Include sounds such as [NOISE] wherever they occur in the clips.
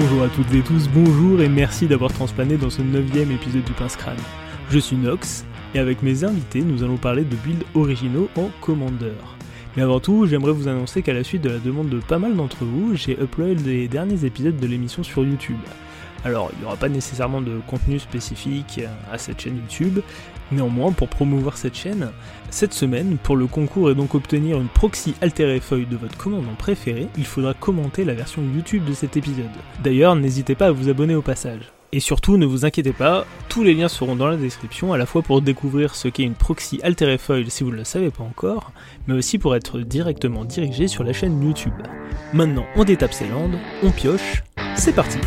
Bonjour à toutes et tous, bonjour et merci d'avoir transplané dans ce neuvième épisode du Pince Crâne. Je suis Nox, et avec mes invités, nous allons parler de builds originaux en Commander. Mais avant tout, j'aimerais vous annoncer qu'à la suite de la demande de pas mal d'entre vous, j'ai uploadé les derniers épisodes de l'émission sur YouTube. Alors, il n'y aura pas nécessairement de contenu spécifique à cette chaîne YouTube, néanmoins, pour promouvoir cette chaîne, cette semaine, pour le concours et donc obtenir une proxy altérée feuille de votre commandant préféré, il faudra commenter la version YouTube de cet épisode. D'ailleurs, n'hésitez pas à vous abonner au passage. Et surtout, ne vous inquiétez pas, tous les liens seront dans la description, à la fois pour découvrir ce qu'est une proxy altérée foil si vous ne le savez pas encore, mais aussi pour être directement dirigé sur la chaîne YouTube. Maintenant, on détape ses landes, on pioche, c'est parti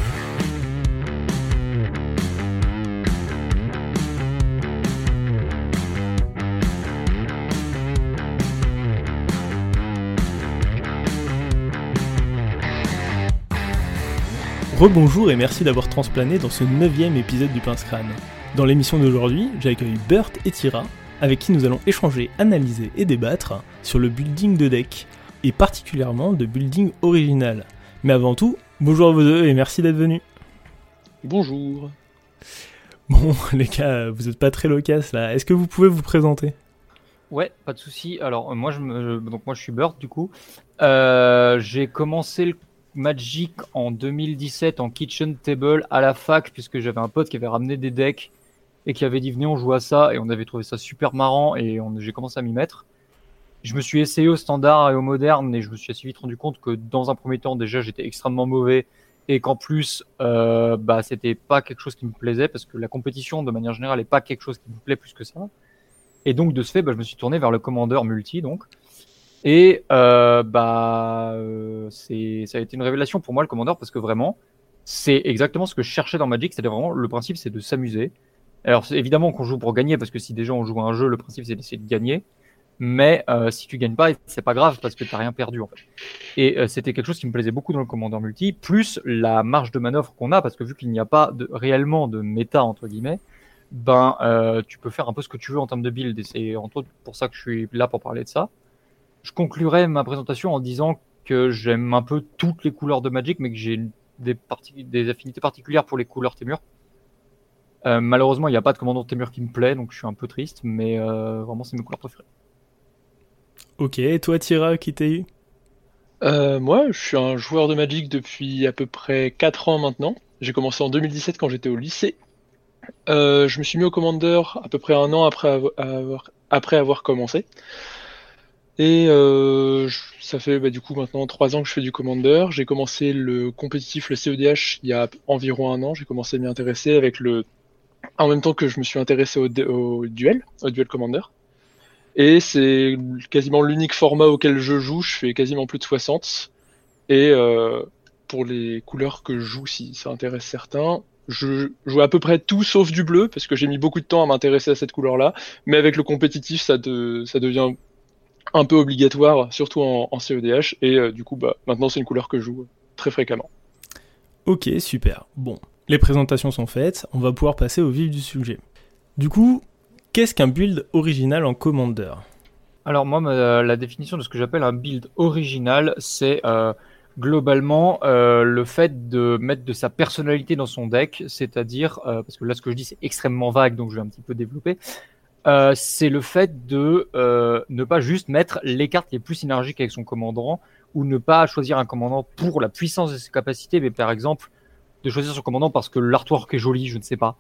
Rebonjour et merci d'avoir transplané dans ce neuvième épisode du Pince Crâne. Dans l'émission d'aujourd'hui, j'accueille Bert et Tira, avec qui nous allons échanger, analyser et débattre sur le building de deck, et particulièrement de building original. Mais avant tout, bonjour à vous deux et merci d'être venus. Bonjour. Bon, [LAUGHS] les gars, vous êtes pas très loquaces là. Est-ce que vous pouvez vous présenter? Ouais, pas de souci. Alors moi, je me... donc moi, je suis Bert du coup. Euh, j'ai commencé le Magic en 2017 en kitchen table à la fac puisque j'avais un pote qui avait ramené des decks et qui avait dit venez on joue à ça et on avait trouvé ça super marrant et j'ai commencé à m'y mettre. Je me suis essayé au standard et au moderne et je me suis assez vite rendu compte que dans un premier temps déjà j'étais extrêmement mauvais et qu'en plus euh, bah c'était pas quelque chose qui me plaisait parce que la compétition de manière générale est pas quelque chose qui me plaît plus que ça. Et donc de ce fait bah, je me suis tourné vers le commandeur multi donc et euh, bah, euh, c'est, ça a été une révélation pour moi le commandeur parce que vraiment, c'est exactement ce que je cherchais dans Magic. C'est vraiment le principe, c'est de s'amuser. Alors évidemment qu'on joue pour gagner parce que si déjà on joue à un jeu, le principe c'est d'essayer de gagner. Mais euh, si tu gagnes pas, c'est pas grave parce que t'as rien perdu en fait. Et euh, c'était quelque chose qui me plaisait beaucoup dans le commandeur multi, plus la marge de manœuvre qu'on a parce que vu qu'il n'y a pas de, réellement de méta entre guillemets, ben euh, tu peux faire un peu ce que tu veux en termes de build. Et c'est entre autres pour ça que je suis là pour parler de ça je conclurai ma présentation en disant que j'aime un peu toutes les couleurs de Magic, mais que j'ai des, des affinités particulières pour les couleurs Témur. Euh, malheureusement, il n'y a pas de commandant Témur qui me plaît, donc je suis un peu triste, mais euh, vraiment, c'est mes couleurs préférées. Ok, et toi, Tira, qui t'es eu? Euh, Moi, je suis un joueur de Magic depuis à peu près 4 ans maintenant. J'ai commencé en 2017 quand j'étais au lycée. je me suis mis au Commander à peu près un an après avoir, après avoir commencé. Et euh, ça fait bah, du coup maintenant trois ans que je fais du Commander. J'ai commencé le compétitif, le CEDH, il y a environ un an. J'ai commencé à m'y intéresser avec le, en même temps que je me suis intéressé au, duel, au duel Commander. Et c'est quasiment l'unique format auquel je joue. Je fais quasiment plus de 60. Et euh, pour les couleurs que je joue, si ça intéresse certains, je joue à peu près tout sauf du bleu parce que j'ai mis beaucoup de temps à m'intéresser à cette couleur-là. Mais avec le compétitif, ça, ça devient un peu obligatoire, surtout en, CEDH. Et euh, du coup, bah, maintenant, c'est une couleur que je joue très fréquemment. Ok, super. Bon, les présentations sont faites, on va pouvoir passer au vif du sujet. Du coup, qu'est-ce qu'un build original en Commander? Alors moi, la définition de ce que j'appelle un build original, c'est euh, globalement euh, le fait de mettre de sa personnalité dans son deck, c'est-à-dire, parce que là ce que je dis c'est extrêmement vague, donc je vais un petit peu développer, euh, c'est le fait de euh, ne pas juste mettre les cartes les plus synergiques avec son commandant ou ne pas choisir un commandant pour la puissance de ses capacités, mais par exemple de choisir son commandant parce que l'artwork est joli, je ne sais pas,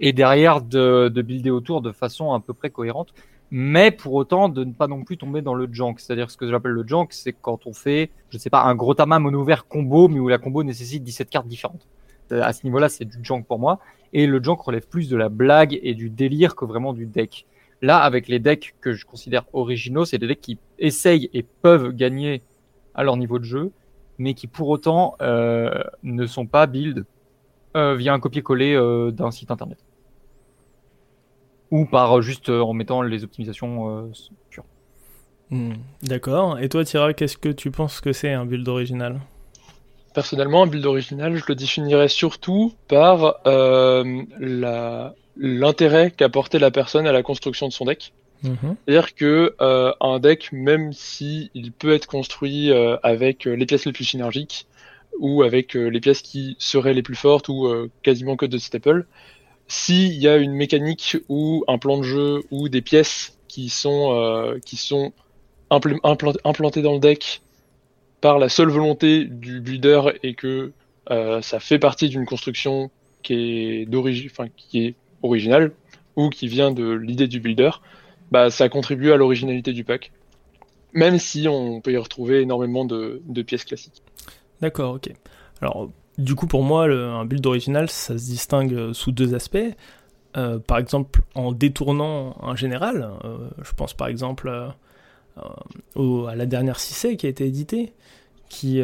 et derrière de, de builder autour de façon à peu près cohérente, mais pour autant de ne pas non plus tomber dans le junk. C'est-à-dire ce que j'appelle le junk, c'est quand on fait, je ne sais pas, un gros tama mono vert combo, mais où la combo nécessite 17 cartes différentes. Euh, à ce niveau-là, c'est du junk pour moi. Et le junk relève plus de la blague et du délire que vraiment du deck. Là, avec les decks que je considère originaux, c'est des decks qui essayent et peuvent gagner à leur niveau de jeu, mais qui pour autant euh, ne sont pas build euh, via un copier-coller d'un site internet. Ou par juste en mettant les optimisations pures. Hmm, d'accord. Et toi, Tira, qu'est-ce que tu penses que c'est un build original? Personnellement, un build original, je le définirais surtout par euh, l'intérêt qu'a porté la personne à la construction de son deck. Mhm. C'est-à-dire que euh, un deck, même si il peut être construit euh, avec les pièces les plus synergiques, ou avec les pièces qui seraient les plus fortes ou quasiment que de staple. S'il y a une mécanique ou un plan de jeu ou des pièces qui sont, qui sont implantées dans le deck par la seule volonté du builder et que ça fait partie d'une construction qui est d'origine, enfin qui est originale ou qui vient de l'idée du builder, bah ça contribue à l'originalité du pack. Même si on peut y retrouver énormément de, pièces classiques. D'accord, ok. Alors, du coup, pour moi, un build original, ça se distingue sous deux aspects. Euh, par exemple, en détournant un général, euh, je pense par exemple euh, à la dernière 6 qui a été éditée, qui,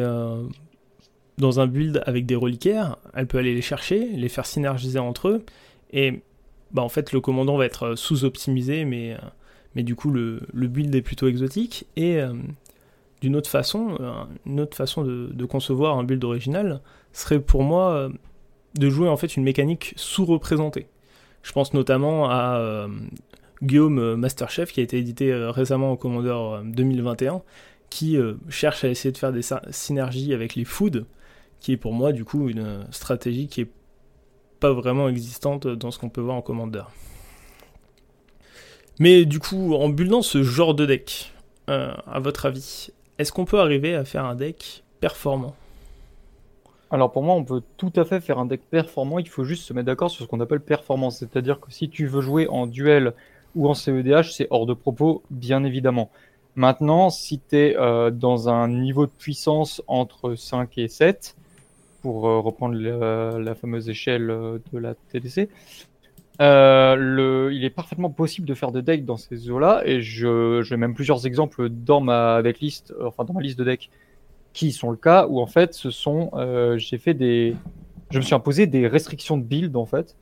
dans un build avec des reliquaires, elle peut aller les chercher, les faire synergiser entre eux, et bah, en fait le commandant va être sous-optimisé, mais, mais du coup le, build est plutôt exotique, et d'une autre façon, une autre façon de, concevoir un build original serait pour moi de jouer en fait une mécanique sous-représentée. Je pense notamment à euh, Guillaume euh, Masterchef qui a été édité euh, récemment au Commodore 2021 qui cherche à essayer de faire des synergies avec les foods qui est pour moi du coup une stratégie qui est pas vraiment existante dans ce qu'on peut voir en Commander. Mais du coup, en buildant ce genre de deck, à votre avis, est-ce qu'on peut arriver à faire un deck performant? Alors pour moi, on peut tout à fait faire un deck performant, il faut juste se mettre d'accord sur ce qu'on appelle performance. C'est-à-dire que si tu veux jouer en duel ou en CEDH, c'est hors de propos, bien évidemment. Maintenant, si tu es euh, dans un niveau de puissance entre 5 et 7, pour euh, reprendre la, fameuse échelle euh, de la TDC, il est parfaitement possible de faire des decks dans ces eaux-là, et j'ai même plusieurs exemples dans ma liste, enfin dans ma liste de decks qui sont le cas où en fait ce sont j'ai fait des je me suis imposé des restrictions de build en fait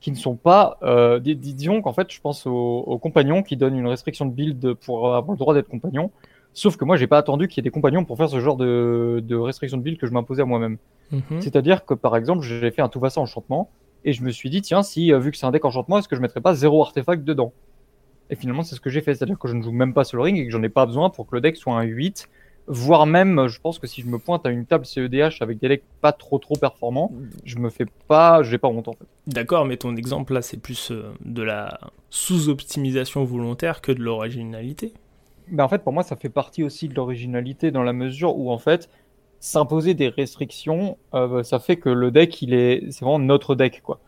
qui ne sont pas euh, disons qu'en fait je pense aux, compagnons qui donnent une restriction de build pour avoir le droit d'être compagnon. Sauf que moi j'ai pas attendu qu'il y ait des compagnons pour faire ce genre de, de restriction de build que je m'imposais à moi-même. Mhm. c'est-à-dire que par exemple j'ai fait un tout ça enchantement et je me suis dit tiens si euh, vu que c'est un deck enchantement est-ce que je mettrais pas zéro artefact dedans? Et finalement c'est ce que j'ai fait. C'est-à-dire que je ne joue même pas sur le ring et que j'en ai pas besoin pour que le deck soit un 8 voire même, je pense que si je me pointe à une table CEDH avec des decks pas trop trop performants, je me fais pas, j'ai pas honte en fait. D'accord, mais ton exemple là, c'est plus euh, de la sous-optimisation volontaire que de l'originalité. Ben en fait, pour moi, ça fait partie aussi de l'originalité dans la mesure où en fait, s'imposer des restrictions, euh, ça fait que le deck, il est, c'est vraiment notre deck quoi.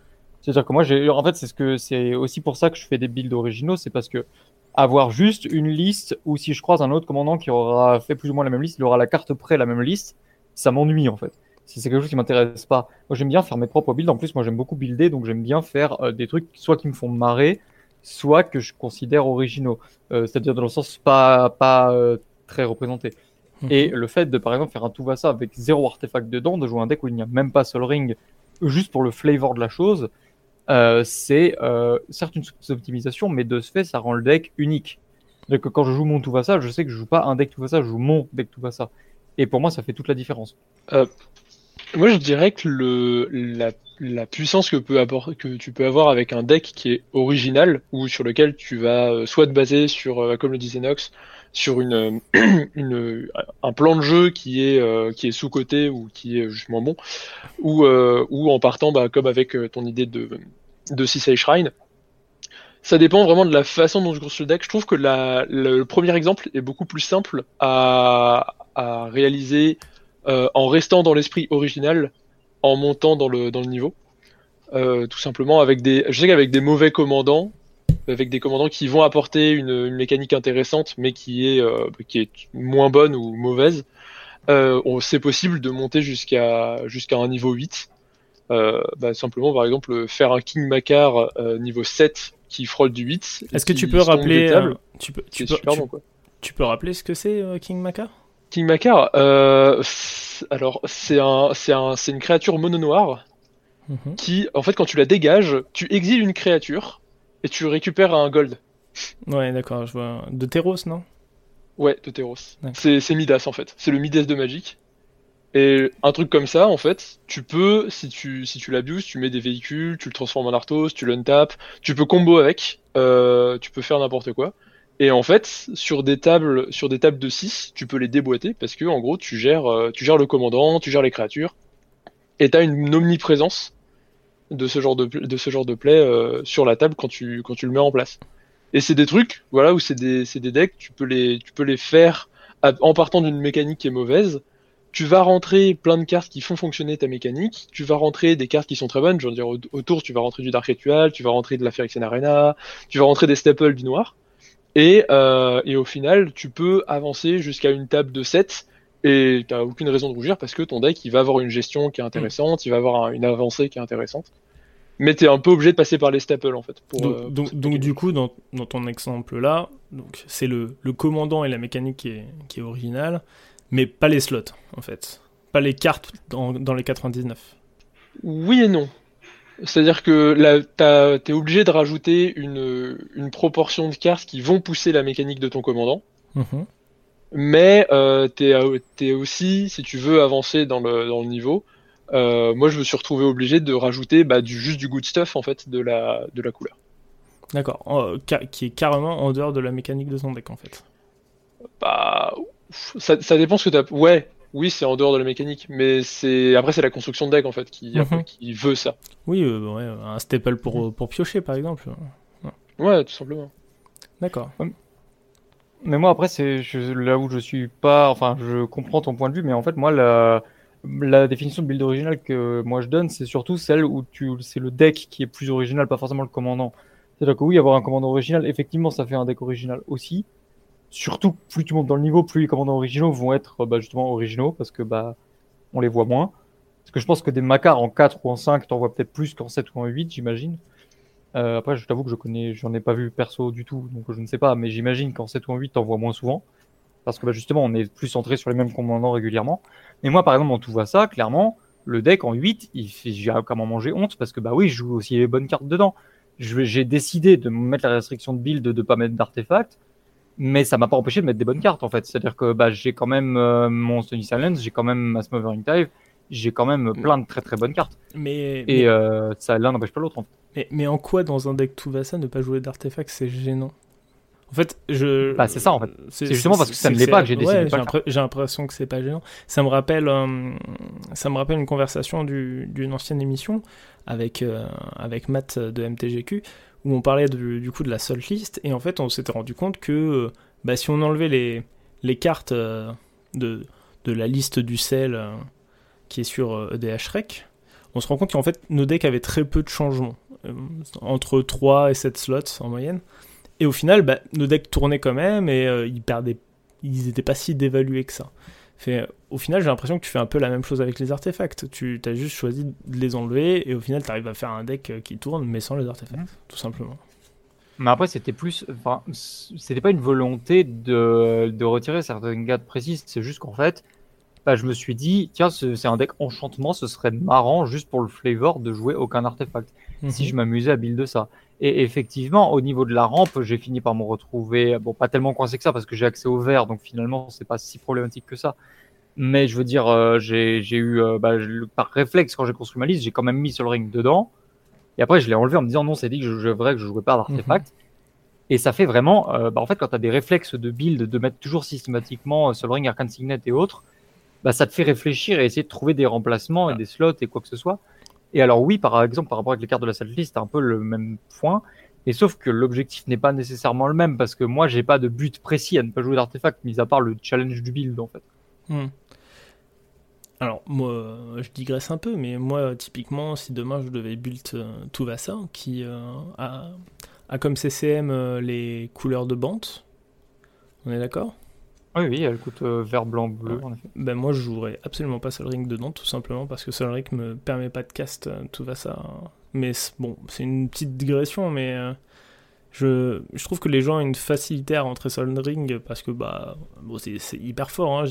C'est-à-dire que moi, j'ai, en fait, c'est ce que, c'est aussi pour ça que je fais des builds originaux, c'est parce que avoir juste une liste où si je croise un autre commandant qui aura fait plus ou moins la même liste, il aura la carte près la même liste, ça m'ennuie en fait. Si c'est quelque chose qui m'intéresse pas. Moi j'aime bien faire mes propres builds. En plus, moi j'aime beaucoup builder, donc j'aime bien faire euh, des trucs soit qui me font marrer, soit que je considère originaux. Euh, c'est-à-dire dans le sens pas, pas euh, très représenté. Mhm. Et le fait de par exemple faire un tout va ça avec zéro artefact dedans, de jouer un deck où il n'y a même pas Sol Ring, juste pour le flavor de la chose, euh, c'est euh, certes une sous-optimisation, mais de ce fait, ça rend le deck unique. Donc quand je joue mon tout ça, je sais que je joue pas un deck tout ça, je joue mon deck tout ça. Et pour moi, ça fait toute la différence. Euh, moi, je dirais que le, la, la puissance que, peut que tu peux avoir avec un deck qui est original, ou sur lequel tu vas soit te baser sur, comme le disait Nox, sur une, [CLEARS THROAT] une, un plan de jeu qui est, est sous-côté ou qui est justement bon, ou, ou en partant, bah, comme avec ton idée de, de Sisei Shrine. Ça dépend vraiment de la façon dont je construis le deck. Je trouve que la, le premier exemple est beaucoup plus simple à, réaliser euh, en restant dans l'esprit original, en montant dans le, niveau. Euh, tout simplement avec des, je sais qu'avec des mauvais commandants, avec des commandants qui vont apporter une, mécanique intéressante, mais qui est, euh, qui est moins bonne ou mauvaise, c'est possible de monter jusqu'à jusqu'à un niveau 8 euh, bah, simplement par exemple faire un King Macar euh, niveau 7 qui frôle du 8. Est-ce que tu peux rappeler euh, tu peux, tu, peux, tu, peux rappeler ce que c'est King Macar? King Macar, alors c'est un, un, une créature mono noire mhm. qui, en fait, quand tu la dégages, tu exiles une créature et tu récupères un gold. Ouais, d'accord, je vois. De Teros, non? Ouais, de Teros. C'est, c'est Midas en fait. C'est le Midas de Magic. Et un truc comme ça, en fait, tu peux, si tu, si tu l'abuses, tu mets des véhicules, tu le transformes en Arthos, tu l'untapes, tu peux combo avec, euh, tu peux faire n'importe quoi. Et en fait, sur des tables, sur des tables de 6, tu peux les déboîter parce que en gros, tu gères, euh, tu gères le commandant, tu gères les créatures, et tu as une omniprésence de ce genre de, de ce genre de play euh, sur la table quand tu, quand tu le mets en place. Et c'est des trucs, voilà, où c'est des, des decks, tu peux les, tu peux les faire en partant d'une mécanique qui est mauvaise. Tu vas rentrer plein de cartes qui font fonctionner ta mécanique. Tu vas rentrer des cartes qui sont très bonnes. Je veux dire, autour, tu vas rentrer du Dark Ritual, tu vas rentrer de la Phyrexian Arena, tu vas rentrer des staples du noir. Et, euh, et au final, tu peux avancer jusqu'à une table de 7 et t'as aucune raison de rougir parce que ton deck il va avoir une gestion qui est intéressante, il va avoir une avancée qui est intéressante. Mais t'es un peu obligé de passer par les staples en fait. donc, euh, donc, du coup, dans, dans ton exemple là, donc c'est le, le, commandant et la mécanique qui est, qui est originale, mais pas les slots en fait, pas les cartes dans, dans les 99. Oui et non. C'est-à-dire que là, t'es obligé de rajouter une, une, proportion de cartes qui vont pousser la mécanique de ton commandant. Mhm. Mais euh, t'es es aussi, si tu veux avancer dans le, dans le niveau, euh, moi je me suis retrouvé obligé de rajouter bah, du, juste du good stuff en fait de la, de la couleur. D'accord, oh, qui est carrément en dehors de la mécanique de ton deck en fait. Bah, ça, ça dépend ce que t'as. Ouais, oui, c'est en dehors de la mécanique, mais c'est après c'est la construction de deck en fait qui, mhm. qui veut ça. Oui, euh, ouais, un staple pour, pour piocher par exemple. Ouais, tout simplement. D'accord. Mais moi après c'est là où je suis pas, enfin je comprends ton point de vue, mais en fait moi la, la définition de build originale que moi je donne, c'est surtout celle où tu c'est le deck qui est plus original, pas forcément le commandant. C'est-à-dire que oui, avoir un commandant original, effectivement, ça fait un deck original aussi. Surtout, plus tu montes dans le niveau, plus les commandants originaux vont être bah, justement originaux, parce que bah on les voit moins. Parce que je pense que des Macars en 4 ou en 5, t'en vois peut-être plus qu'en 7 ou en 8, j'imagine. Euh, après, je t'avoue que je connais, j'en ai pas vu perso du tout, donc je ne sais pas, mais j'imagine qu'en 7 ou en 8, t'en vois moins souvent. Parce que bah, justement, on est plus centré sur les mêmes commandants régulièrement. Mais moi, par exemple, en tout voit ça, clairement, le deck en 8, il fait, j'ai comment manger honte, parce que bah oui, je joue aussi les bonnes cartes dedans. J'ai décidé de mettre la restriction de build de ne pas mettre d'artefacts mais ça m'a pas empêché de mettre des bonnes cartes en fait. C'est-à-dire que bah, j'ai quand même euh, mon Stony Silence, j'ai quand même ma Smothering Tide, j'ai quand même plein de très très bonnes cartes. Mais, et euh, ça l'un n'empêche pas l'autre. En fait. mais, mais, en quoi dans un deck tout va ça ne pas jouer d'artefacts c'est gênant? En fait, je. Bah c'est ça en fait. C'est justement parce que ça ne l'est pas que j'ai décidé. j'ai l'impression que c'est pas gênant. Ça me rappelle, euh, ça me rappelle une conversation d'une ancienne émission avec avec Matt de MTGQ où on parlait du coup de la seule list, et en fait on s'était rendu compte que euh, bah, si on enlevait les, cartes euh, de, la liste du sel euh, qui est sur EDH Rec, on se rend compte qu'en fait nos decks avaient très peu de changements, entre 3 et 7 slots en moyenne, et au final bah, nos decks tournaient quand même, et ils perdaient, ils n'étaient pas si dévalués que ça. Fait, au final, j'ai l'impression que tu fais un peu la même chose avec les artefacts. Tu as juste choisi de les enlever et au final, tu arrives à faire un deck euh, qui tourne mais sans les artefacts, mhm. tout simplement. Mais après, c'était plus. Enfin, c'était pas une volonté de, de retirer certaines gardes précises. C'est juste qu'en fait, bah, je me suis dit, tiens, c'est un deck enchantement, ce serait marrant juste pour le flavor de jouer aucun artefact. Si mhm. je m'amusais à build ça. Et effectivement, au niveau de la rampe, j'ai fini par me retrouver, bon, pas tellement coincé que ça parce que j'ai accès au vert, donc finalement, c'est pas si problématique que ça. Mais je veux dire, euh, j'ai eu, euh, bah, par réflexe, quand j'ai construit ma liste, j'ai quand même mis sur le ring dedans. Et après, je l'ai enlevé en me disant non, c'est dit que je, je, vrai que je jouais pas d'artefact. Mhm. Et ça fait vraiment, euh, bah, en fait, quand tu as des réflexes de build, de mettre toujours systématiquement sur le ring Arcane Signet et autres, bah, ça te fait réfléchir et essayer de trouver des remplacements et des slots et quoi que ce soit. Et alors oui, par exemple, par rapport avec les cartes de la list, c'est un peu le même point. Et sauf que l'objectif n'est pas nécessairement le même parce que moi, j'ai pas de but précis à ne pas jouer d'artefact, mis à part le challenge du build en fait. Hmm. Alors moi, je digresse un peu, mais moi, typiquement, si demain je devais build euh, Tuvasa, qui euh, a, a, comme CCM euh, les couleurs de bande, on est d'accord? Oui, oui, elle coûte euh, vert, blanc, bleu, en effet. Ben moi, je jouerais absolument pas Sol Ring dedans, tout simplement parce que Sol Ring me permet pas de cast, euh, tout va ça. Mais bon, c'est une petite digression, mais euh, je, je, trouve que les gens ont une facilité à rentrer Sol Ring parce que bah, bon, c'est hyper fort, hein,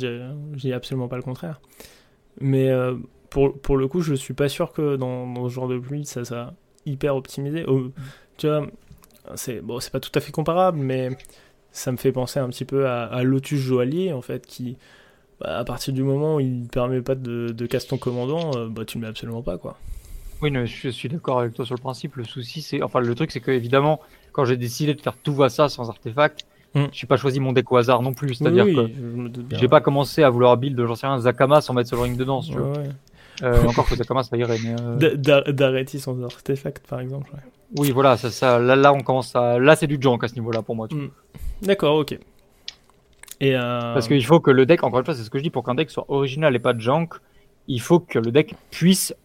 j'ai absolument pas le contraire. Mais pour, pour le coup, je suis pas sûr que dans, dans ce genre de pluie, ça soit hyper optimisé. Oh, tu vois, c'est bon, pas tout à fait comparable, mais ça me fait penser un petit peu à, Lotus Joaillier, en fait, qui, bah, à partir du moment où il ne permet pas de, de casse ton commandant, euh, bah, tu ne mets absolument pas, quoi. Oui, je suis d'accord avec toi sur le principe. Le souci, c'est. Enfin, le truc, c'est que, évidemment, quand j'ai décidé de faire tout va ça sans artefact, Mm. J'ai pas choisi mon deck au hasard non plus, c'est-à-dire Oui, que je j'ai pas commencé à vouloir build, j'en sais rien, Zakama sans mettre Sol Ring dedans. tu ouais. Euh, encore que ça irait, mais. euh, D- d'A- D'Areti sans artefact, par exemple. ouais. Oui, voilà, ça, ça, là, là, on commence à. Là, c'est du junk à ce niveau-là pour moi. vois. D'accord, ok. Et euh, Parce qu'il faut que le deck, encore une fois, c'est ce que je dis, pour qu'un deck soit original et pas junk, il faut que le deck puisse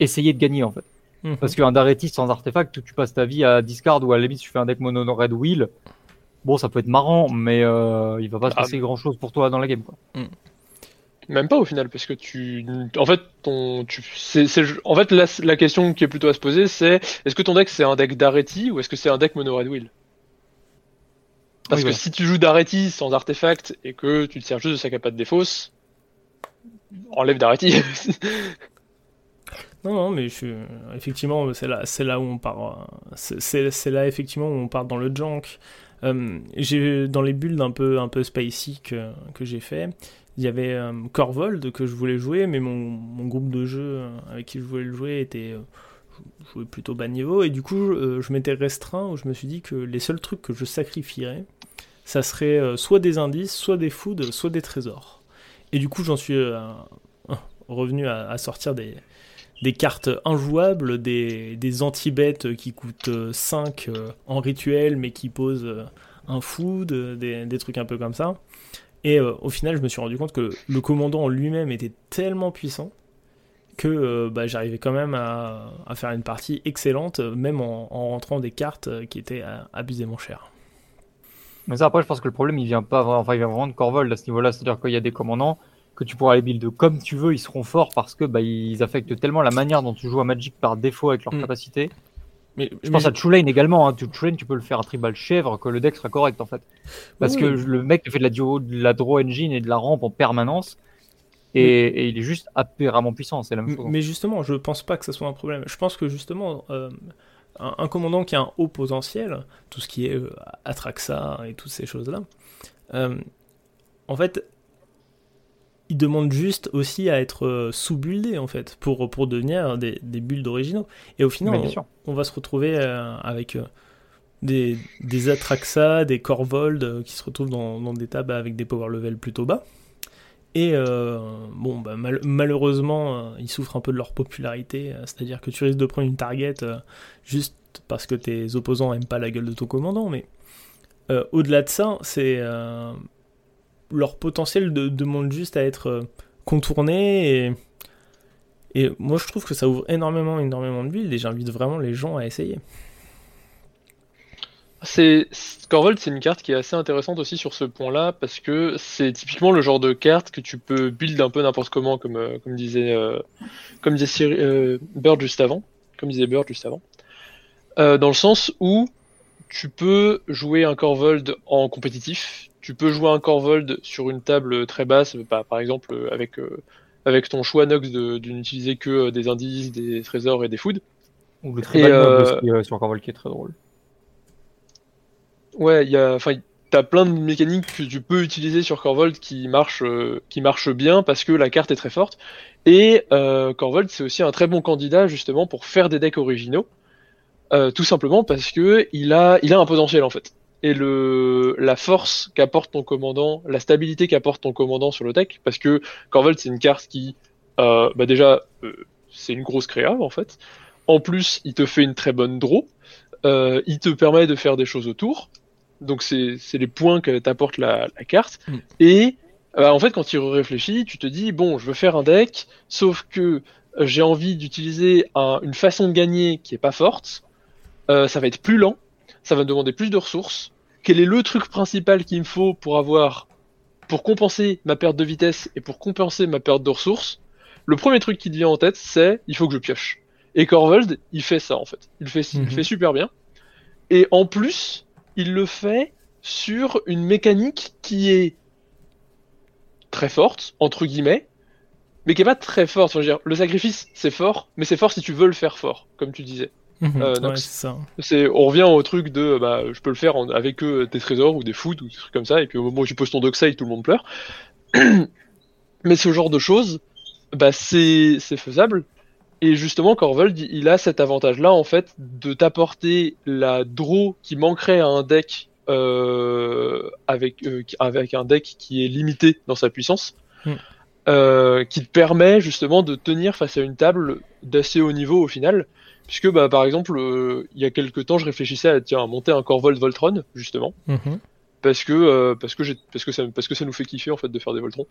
essayer de gagner en fait. mhm. Parce qu'un Daretis sans artefact, tu passes ta vie à discard ou à la limite tu fais un deck mono red wheel, bon ça peut être marrant, mais euh, il va pas se Ah, passer grand chose pour toi dans la game. Quoi. Même pas au final, parce que tu, en fait, ton, tu, c'est, en fait, la, la question qui est plutôt à se poser, c'est est-ce que ton deck c'est un deck d'Areti ou est-ce que c'est un deck mono red wheel Parce Oui, que ouais. si tu joues d'Areti sans artefact et que tu te sers juste de sa capa de défausse, enlève d'Areti. [LAUGHS] Non, non, mais je suis... effectivement, c'est là, c'est là où on part. C'est, là, effectivement, où on part dans le junk. Euh, j'ai, dans les builds un peu, un peu spicy que, que j'ai fait, il y avait euh, Corvold que je voulais jouer, mais mon, mon groupe de jeu euh, avec qui je voulais le jouer était. euh, jouait plutôt bas niveau, et du coup, je m'étais restreint où je me suis dit que les seuls trucs que je sacrifierais, ça serait soit des indices, soit des foods, soit des trésors. Et du coup, j'en suis [LAUGHS] revenu à, sortir des, des cartes injouables, des, des anti-bêtes qui coûtent euh, 5 euh, en rituel mais qui posent un food, des, des trucs un peu comme ça. Et euh, au final, je me suis rendu compte que le commandant lui-même était tellement puissant que euh, bah, j'arrivais quand même à, à faire une partie excellente, même en, en rentrant des cartes euh, qui étaient abusément chères. Mais ça après je pense que le problème il vient pas, vraiment- enfin il vient vraiment de Corvold à ce niveau-là, c'est-à-dire qu'il y a des commandants que tu pourras les build comme tu veux, ils seront forts parce que bah, ils affectent tellement la manière dont tu joues à Magic par défaut avec leur Mm. capacité. Mais, Je pense à Tulane également. Hein. Tu- peux le faire à tribal chèvre, que le deck sera correct en fait. Parce Oui, que le mec te fait de la, duo, de la draw engine et de la rampe en permanence. Et, et il est juste aberramment puissant, c'est la même chose. Mais justement, je pense pas que ça soit un problème. Je pense que justement, euh, un, un commandant qui a un haut potentiel, tout ce qui est euh, Atraxa et toutes ces choses-là, euh, en fait, il demande juste aussi à être euh, sous-buildé, en fait, pour, pour devenir des, des builds originaux. Et au final, on, va se retrouver euh, avec euh, des, des Atraxa, des Corvold qui se retrouvent dans, dans des tables avec des power levels plutôt bas. Et euh, bon, bah, mal- malheureusement, ils souffrent un peu de leur popularité, c'est-à-dire que tu risques de prendre une target juste parce que tes opposants aiment pas la gueule de ton commandant, mais euh, au-delà de ça, c'est euh, leur potentiel de- demande juste à être euh, contourné et, et moi je trouve que ça ouvre énormément, énormément de builds et j'invite vraiment les gens à essayer. C'est Corvold, c'est une carte qui est assez intéressante aussi sur ce point-là parce que c'est typiquement le genre de carte que tu peux build un peu n'importe comment, comme euh, comme disait euh, comme disait Bird juste avant, comme disait Bird juste avant, dans le sens où tu peux jouer un Corvold en compétitif, tu peux jouer un Corvold sur une table très basse, bah, par exemple euh, avec euh, avec ton choix Nox de, de n'utiliser que euh, des indices, des trésors et des foods. Ou le tribal euh, aussi, euh, sur Corvold qui est très drôle. Ouais, il y a, enfin, t'as plein de mécaniques que tu peux utiliser sur Corvold qui marchent, euh, qui marchent bien parce que la carte est très forte. Et euh, Corvold, c'est aussi un très bon candidat justement pour faire des decks originaux, euh, tout simplement parce que il a, il a un potentiel en fait. Et le, la force qu'apporte ton commandant, la stabilité qu'apporte ton commandant sur le deck, parce que Corvold c'est une carte qui, euh, bah déjà, euh, c'est une grosse créa en fait. En plus, il te fait une très bonne draw. Euh, il te permet de faire des choses autour. Donc c'est les points que t'apporte la, la carte. Mm. Et euh, en fait, quand tu réfléchis, tu te dis bon, je veux faire un deck, sauf que j'ai envie d'utiliser un- une façon de gagner qui est pas forte. Ça va être plus lent, ça va me demander plus de ressources. Quel est le truc principal qu'il me faut pour avoir pour compenser ma perte de vitesse et pour compenser ma perte de ressources? Le premier truc qui te vient en tête, c'est il faut que je pioche. Et Corvold, il fait ça en fait. Il fait, il Mhm. fait super bien. Et en plus, il le fait sur une mécanique qui est très forte, entre guillemets, mais qui est pas très forte. Enfin, je veux dire, le sacrifice, c'est fort, mais c'est fort si tu veux le faire fort, comme tu disais. Euh, ouais, donc, c'est ça. C'est, on revient au truc de, bah, je peux le faire en- avec eux, des trésors ou des foods ou des trucs comme ça, et puis au moment où tu poses ton dockside, tout le monde pleure. [CLEARS THROAT] mais ce genre de choses, bah, c'est, faisable. Et justement, Corvold, il a cet avantage-là, en fait, de t'apporter la draw qui manquerait à un deck euh, avec, euh, un deck qui est limité dans sa puissance, euh, qui te permet justement de tenir face à une table d'assez haut niveau au final. Puisque bah, par exemple, euh, il y a quelques temps, je réfléchissais à, tiens, à monter un Corvold Voltron, justement Mhm. parce que euh, parce que parce que ça parce que ça nous fait kiffer en fait de faire des Voltrons.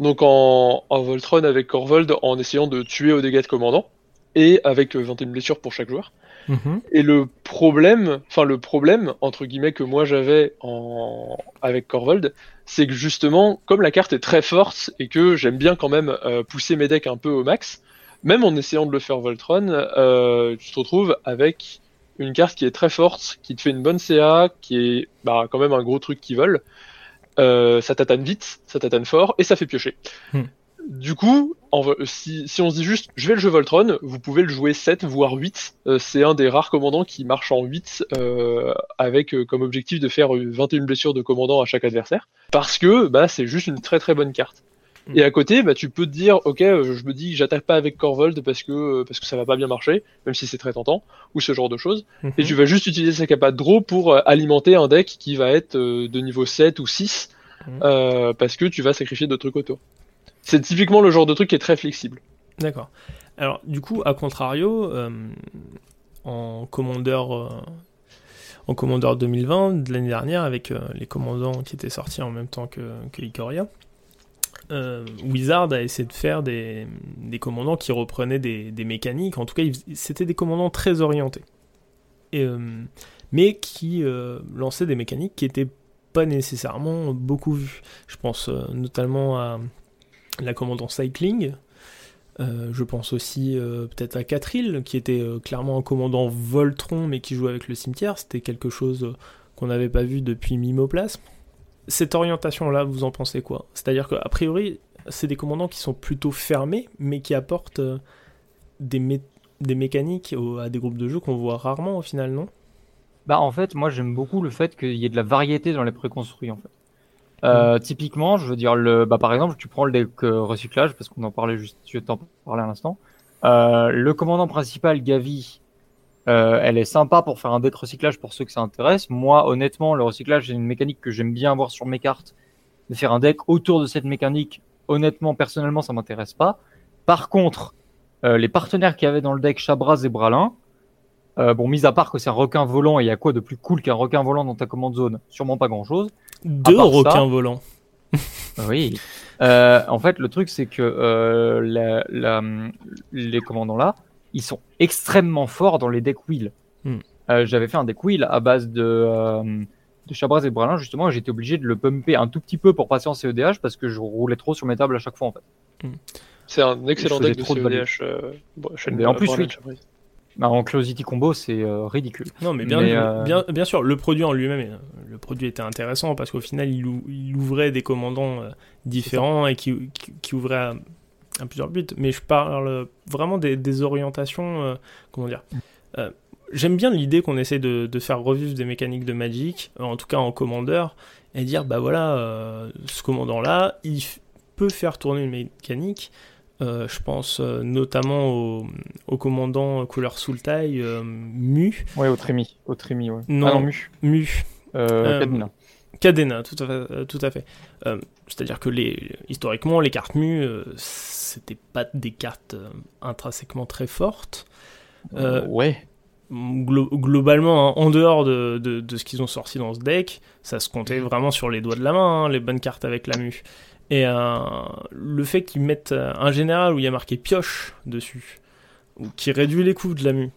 Donc en, en Voltron avec Corvold en essayant de tuer au dégâts de commandant et avec euh, 21 blessures pour chaque joueur. Mhm. Et le problème, enfin le problème entre guillemets que moi j'avais en avec Corvold, c'est que justement comme la carte est très forte et que j'aime bien quand même euh, pousser mes decks un peu au max, même en essayant de le faire Voltron, euh, tu te retrouves avec une carte qui est très forte, qui te fait une bonne CA, qui est bah, quand même un gros truc qui vole. Euh, ça tatane vite, ça tatane fort et ça fait piocher. Hmm. Du coup, en si, si on se dit juste je vais le jouer Voltron, vous pouvez le jouer 7 voire 8. Euh, c'est un des rares commandants qui marche en 8 euh, avec euh, comme objectif de faire euh, 21 blessures de commandant à chaque adversaire. Parce que bah, c'est juste une très très bonne carte. Et à côté, bah, tu peux te dire, ok, euh, je me dis, j'attaque pas avec Corvold parce que euh, parce que ça va pas bien marcher, même si c'est très tentant, ou ce genre de choses. Et Mhm. tu vas juste utiliser sa capa de draw pour euh, alimenter un deck qui va être de niveau 7 ou 6 Mhm. euh, parce que tu vas sacrifier d'autres trucs autour. C'est typiquement le genre de truc qui est très flexible. D'accord. Alors, du coup, à contrario, euh, en commandeur, euh, en commandeur 2020 de l'année dernière, avec les commandants qui étaient sortis en même temps que, que Ikoria, euh, Wizard a essayé de faire des, commandants qui reprenaient des, mécaniques. En tout cas, c'était des commandants très orientés. Euh, mais qui euh, lançaient des mécaniques qui n'étaient pas nécessairement beaucoup vues. Je pense notamment à la commandant Cycling, je pense aussi peut-être à Catril, qui était clairement un commandant Voltron, mais qui jouait avec le cimetière. C'était quelque chose qu'on n'avait pas vu depuis Mimoplasme. Cette orientation-là, vous en pensez quoi? C'est-à-dire qu'a priori, c'est des commandants qui sont plutôt fermés, mais qui apportent euh, des, mé- des mécaniques au- à des groupes de jeux qu'on voit rarement au final, non? Bah en fait, moi j'aime beaucoup le fait qu'il y ait de la variété dans les préconstruits en fait. Euh, Typiquement, je veux dire le, bah par exemple, tu prends le deck euh, recyclage parce qu'on en parlait juste, je t'en parlais à l'instant. Le commandant principal Gavi, euh, elle est sympa pour faire un deck recyclage pour ceux que ça intéresse. Moi, honnêtement, le recyclage c'est une mécanique que j'aime bien avoir sur mes cartes. De faire un deck autour de cette mécanique, honnêtement, personnellement, ça m'intéresse pas. Par contre, euh, les partenaires qu'il y avait dans le deck Chabras et Bralin, euh, bon, mis à part que c'est un requin volant, et il y a quoi de plus cool qu'un requin volant dans ta commande zone? Sûrement pas grand chose. Deux ça- requins volants. [LAUGHS] Oui. En fait, le truc, c'est que la- la- les commandants là, ils sont extrêmement forts dans les decks wheel. Hmm. Euh, J'avais fait un deck wheel à base de, euh, de Chabras et Bralin, justement, et j'étais obligé de le pumper un tout petit peu pour passer en CEDH parce que je roulais trop sur mes tables à chaque fois, en fait. C'est un excellent deck de trop de CEDH. euh, Mais en plus, Borderlands oui. Bah, en Closity Combo, c'est euh, ridicule. Non, mais bien, Mais, euh, bien, bien sûr, le produit en lui-même, euh, le produit était intéressant parce qu'au final, il, ou- il ouvrait des commandants euh, différents et qui, qui, qui ouvraient à, à plusieurs buts. Mais je parle vraiment des, des orientations, euh, comment dire. Euh, J'aime bien l'idée qu'on essaie de, de faire revivre des mécaniques de Magic, euh, en tout cas en commandeur, et dire bah voilà, euh, ce commandant-là, il peut faire tourner une mécanique. Je pense notamment au, au commandant couleur Sultai, euh, Mu, Ouais, au Trimi. Au Trimi, ouais. Non. Ah non, Mu. Mu, Euh. Cadena, tout à fait. euh, tout à fait. Euh, C'est-à-dire que les, historiquement, les cartes mu, euh, c'était pas des cartes euh, intrinsèquement très fortes. Ouais. Glo- globalement, hein, en dehors de, de- de ce qu'ils ont sorti dans ce deck, ça se comptait vraiment sur les doigts de la main, hein, les bonnes cartes avec la mu. Et le fait qu'ils mettent un général où il y a marqué pioche dessus, ou qui réduit les coûts de la mu,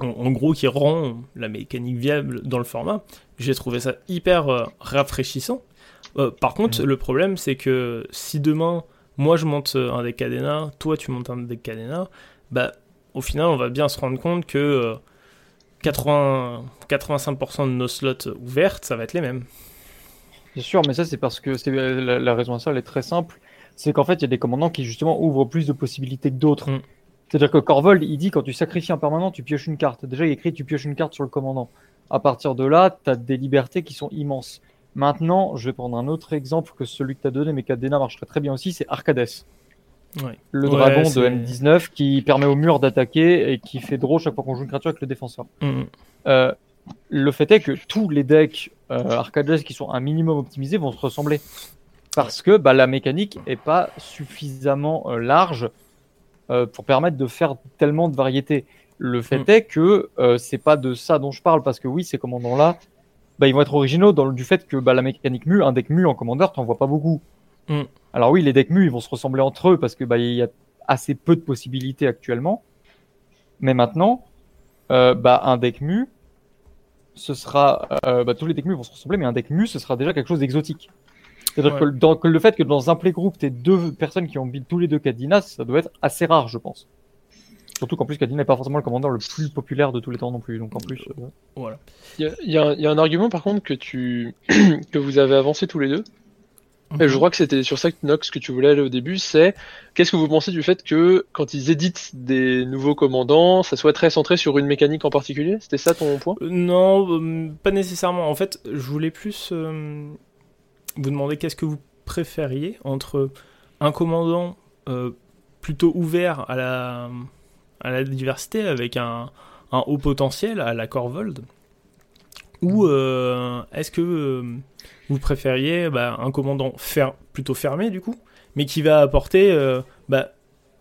en, en gros qui rend la mécanique viable dans le format, j'ai trouvé ça hyper euh, rafraîchissant. Euh, par contre, le problème c'est que si demain, moi je monte euh, un deck Cadena, toi tu montes un deck Cadena, bah au final on va bien se rendre compte que euh, 80, 85% de nos slots ouvertes, ça va être les mêmes. C'est sûr, mais ça c'est parce que la, la raison à ça, elle est très simple. C'est qu'en fait, il y a des commandants qui justement ouvrent plus de possibilités que d'autres. Mm. C'est-à-dire que Corvold, il dit quand tu sacrifies un permanent, tu pioches une carte. Déjà, il écrit tu pioches une carte sur le commandant. À partir de là, tu as des libertés qui sont immenses. Maintenant, je vais prendre un autre exemple que celui que tu as donné, mais qu'Adena marcherait très bien aussi, c'est Arcades. Ouais. Le Ouais, dragon de c'est- M19 qui permet au mur d'attaquer et qui fait draw chaque fois qu'on joue une créature avec le défenseur. Mhm. Euh, le fait est que tous les decks euh, arcade qui sont un minimum optimisés vont se ressembler. Parce que bah, la mécanique est pas suffisamment euh, large euh, pour permettre de faire tellement de variétés. Le fait Mm. est que euh, c'est pas de ça dont je parle, parce que oui, ces commandants-là, bah, ils vont être originaux dans le du fait que bah, la mécanique mu, un deck mu en commandeur, t'en vois pas beaucoup. Mm. Alors oui, les decks mu, ils vont se ressembler entre eux parce que bah, il y a assez peu de possibilités actuellement. Mais maintenant, euh, bah, un deck mu, ce sera, euh, bah, tous les decks mu vont se ressembler, mais un deck mu, ce sera déjà quelque chose d'exotique. C'est-à-dire Ouais. que, le fait que dans un playgroup, tu deux personnes qui ont build tous les deux Kadina, ça doit être assez rare, je pense. Surtout qu'en plus, Kadina n'est pas forcément le commandeur le plus populaire de tous les temps non plus. Donc en plus, euh, Voilà. Il y a, il y a un- il y a un argument par contre que tu [CLEARS THROAT] que vous avez avancé tous les deux. Et je crois que c'était sur ça que Nox que tu voulais aller au début, c'est qu'est-ce que vous pensez du fait que quand ils éditent des nouveaux commandants, ça soit très centré sur une mécanique en particulier? C'était ça ton point? Euh, Non, euh, pas nécessairement. En fait, je voulais plus euh, vous demander qu'est-ce que vous préfériez entre un commandant euh, plutôt ouvert à la, à la diversité avec un, un haut potentiel à la Corvold. Ou euh, est-ce que euh, vous préfériez bah, un commandant fer- plutôt fermé du coup, mais qui va apporter euh, bah,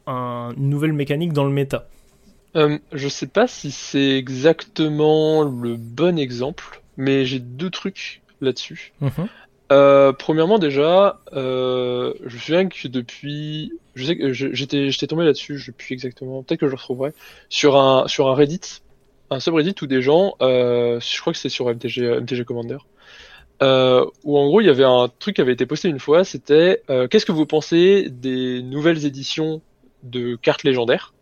un- une nouvelle mécanique dans le méta? Euh, je sais pas si c'est exactement le bon exemple, mais j'ai deux trucs là-dessus. Euh, premièrement, déjà, euh, je me souviens que depuis, je sais que j'étais, j'étais tombé là-dessus, je sais plus exactement, peut-être que je le retrouverai, sur un, sur un Reddit, un subreddit où des gens, euh, je crois que c'est sur MTG, MTG Commander, euh, où en gros il y avait un truc qui avait été posté une fois, c'était, euh, qu'est-ce que vous pensez des nouvelles éditions de cartes légendaires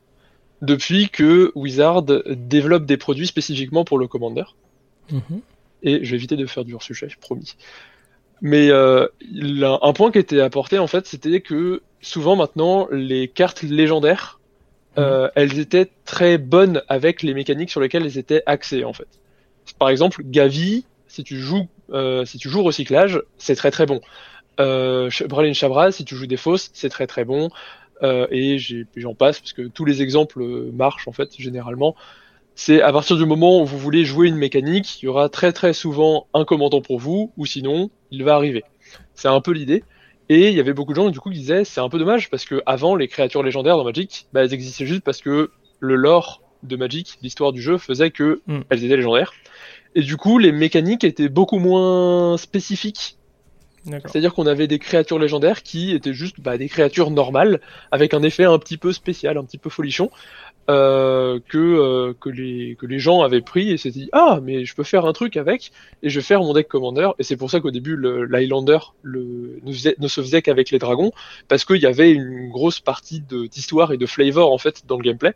depuis que Wizard développe des produits spécifiquement pour le Commander? et je vais éviter de faire du hors-sujet, promis. Mais euh, un point qui était apporté en fait, c'était que souvent maintenant les cartes légendaires, euh, elles étaient très bonnes avec les mécaniques sur lesquelles elles étaient axées en fait. Par exemple, Gavi, si tu joues, euh, si tu joues recyclage, c'est très très bon. Euh, Bralin Chabra, si tu joues des fausses, c'est très très bon. Euh, et j'en passe parce que tous les exemples euh, marchent en fait généralement c'est à partir du moment où vous voulez jouer une mécanique, il y aura très très souvent un commandant pour vous, ou sinon, il va arriver. C'est un peu l'idée. Et il y avait beaucoup de gens du coup qui disaient c'est un peu dommage parce que avant les créatures légendaires dans Magic, bah, elles existaient juste parce que le lore de Magic, l'histoire du jeu faisait que Mm. elles étaient légendaires. Et du coup, les mécaniques étaient beaucoup moins spécifiques c'est-à-dire qu'on avait des créatures légendaires qui étaient juste bah, des créatures normales, avec un effet un petit peu spécial, un petit peu folichon, euh, que, euh, que, les, que les gens avaient pris et s'étaient dit Ah, mais je peux faire un truc avec, et je vais faire mon deck commander. Et c'est pour ça qu'au début, l'Highlander ne, ne se faisait qu'avec les dragons, parce qu'il y avait une grosse partie d'histoire et de flavor en fait dans le gameplay.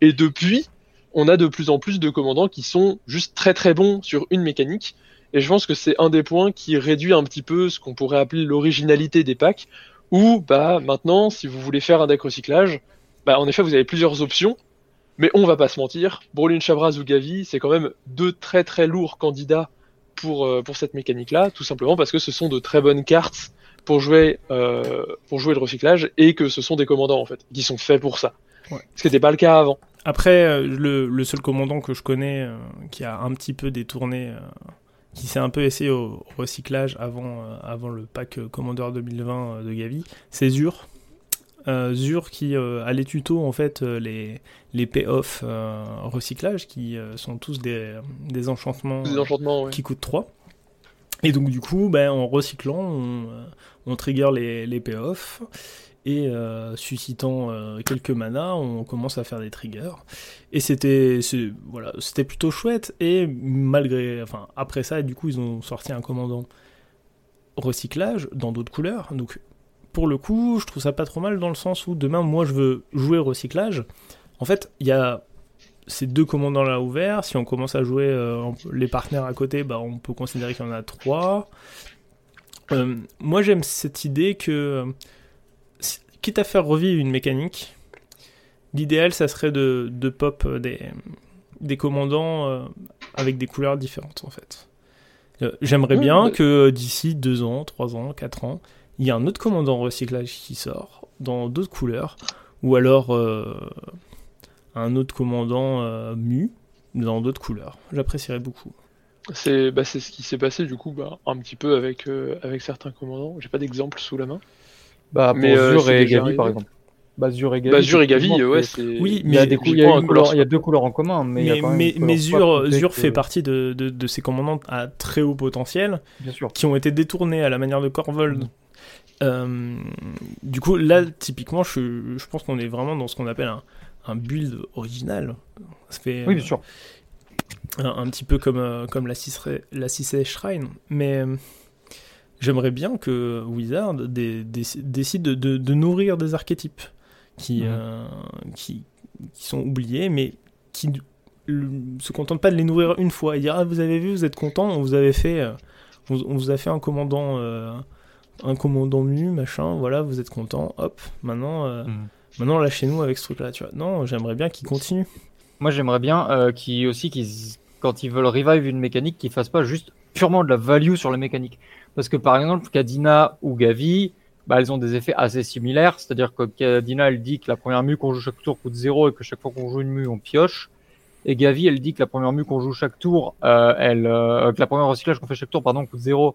Et depuis, on a de plus en plus de commandants qui sont juste très très bons sur une mécanique. Et je pense que c'est un des points qui réduit un petit peu ce qu'on pourrait appeler l'originalité des packs, où bah maintenant, si vous voulez faire un deck recyclage, bah en effet vous avez plusieurs options, mais on va pas se mentir, Brolin Chabraz ou Gavi, c'est quand même deux très très lourds candidats pour, euh, pour cette mécanique-là, tout simplement parce que ce sont de très bonnes cartes pour jouer, euh, pour jouer le recyclage, et que ce sont des commandants en fait, qui sont faits pour ça. Ouais. Ce qui n'était pas le cas avant. Après, euh, le, le seul commandant que je connais euh, qui a un petit peu détourné, qui s'est un peu essayé au recyclage avant, avant le pack Commander 2020 euh, de Gavi, c'est Zur. Euh, Zur qui euh, a les tutos, en fait, euh, les, les payoff euh, recyclage, qui euh, sont tous des, des enchantements Des enchantements, ouais. qui coûtent 3. Et donc, du coup, ben, en recyclant, on, on trigger les, les payoffs. Et euh, suscitant euh, quelques manas, on commence à faire des triggers. Et c'était voilà, c'était plutôt chouette. Et malgré, enfin, après ça, du coup, ils ont sorti un commandant recyclage dans d'autres couleurs. Donc, pour le coup, je trouve ça pas trop mal dans le sens où demain, moi, je veux jouer recyclage. En fait, il y a ces deux commandants là ouverts. Si on commence à jouer euh, les partenaires à côté, bah, on peut considérer qu'il y en a trois. Euh, moi, j'aime cette idée que, euh, quitte à faire revivre une mécanique, l'idéal, ça serait de, de pop des, des commandants euh, avec des couleurs différentes, en fait. J'aimerais bien bah- que d'ici deux ans, trois ans, quatre ans, il y ait un autre commandant recyclage qui sort dans d'autres couleurs, ou alors euh, un autre commandant euh, mu dans d'autres couleurs. J'apprécierais beaucoup. C'est bah, ce qui s'est passé du coup bah, un petit peu avec, euh, avec certains commandants. J'ai pas d'exemple sous la main. Bah, pour Mais, Zur c'est et Gavi, par exemple. Bah, Zur et Gavi, Bah, Zur et Gavi, ouais, c'est-. Oui, Il y a mais des il y a une couleur- il y a deux couleurs en commun, mais, a Mais, Zur, fait Zur que- fait partie de, de, de ces commandants à très haut potentiel Bien sûr. qui ont été détournés à la manière de Corvold. Euh, du coup, là, typiquement, je, je pense qu'on est vraiment dans ce qu'on appelle un, un build original. Ça fait, Oui, bien sûr. un, un petit peu comme, euh, comme la Cicé la Cicé Shrine. Mais euh, j'aimerais bien que Wizard dé- dé- décide de, de- de nourrir des archétypes qui, Mhm. euh, qui, qui sont oubliés, mais qui ne se contentent pas de les nourrir une fois et dire Ah, vous avez vu, vous êtes content, on vous avait fait, euh, on, on vous a fait un commandant. euh, un commandant mu, machin, voilà, vous êtes content, hop, maintenant, euh, Mhm. maintenant lâchez-nous avec ce truc-là, tu vois. Non, j'aimerais bien qu'il continue. Moi, j'aimerais bien euh, qu'ils aussi, qu'ils, quand ils veulent revive une mécanique, qu'ils fassent pas juste purement de la value sur la mécanique. Parce que par exemple, Kadina ou Gavi, bah, elles ont des effets assez similaires. C'est-à-dire que Kadina, elle dit que la première mue qu'on joue chaque tour coûte 0 et que chaque fois qu'on joue une mue, on pioche. Et Gavi, elle dit que la première mue qu'on joue chaque tour, euh, elle, euh, que la première recyclage qu'on fait chaque tour, pardon, coûte 0.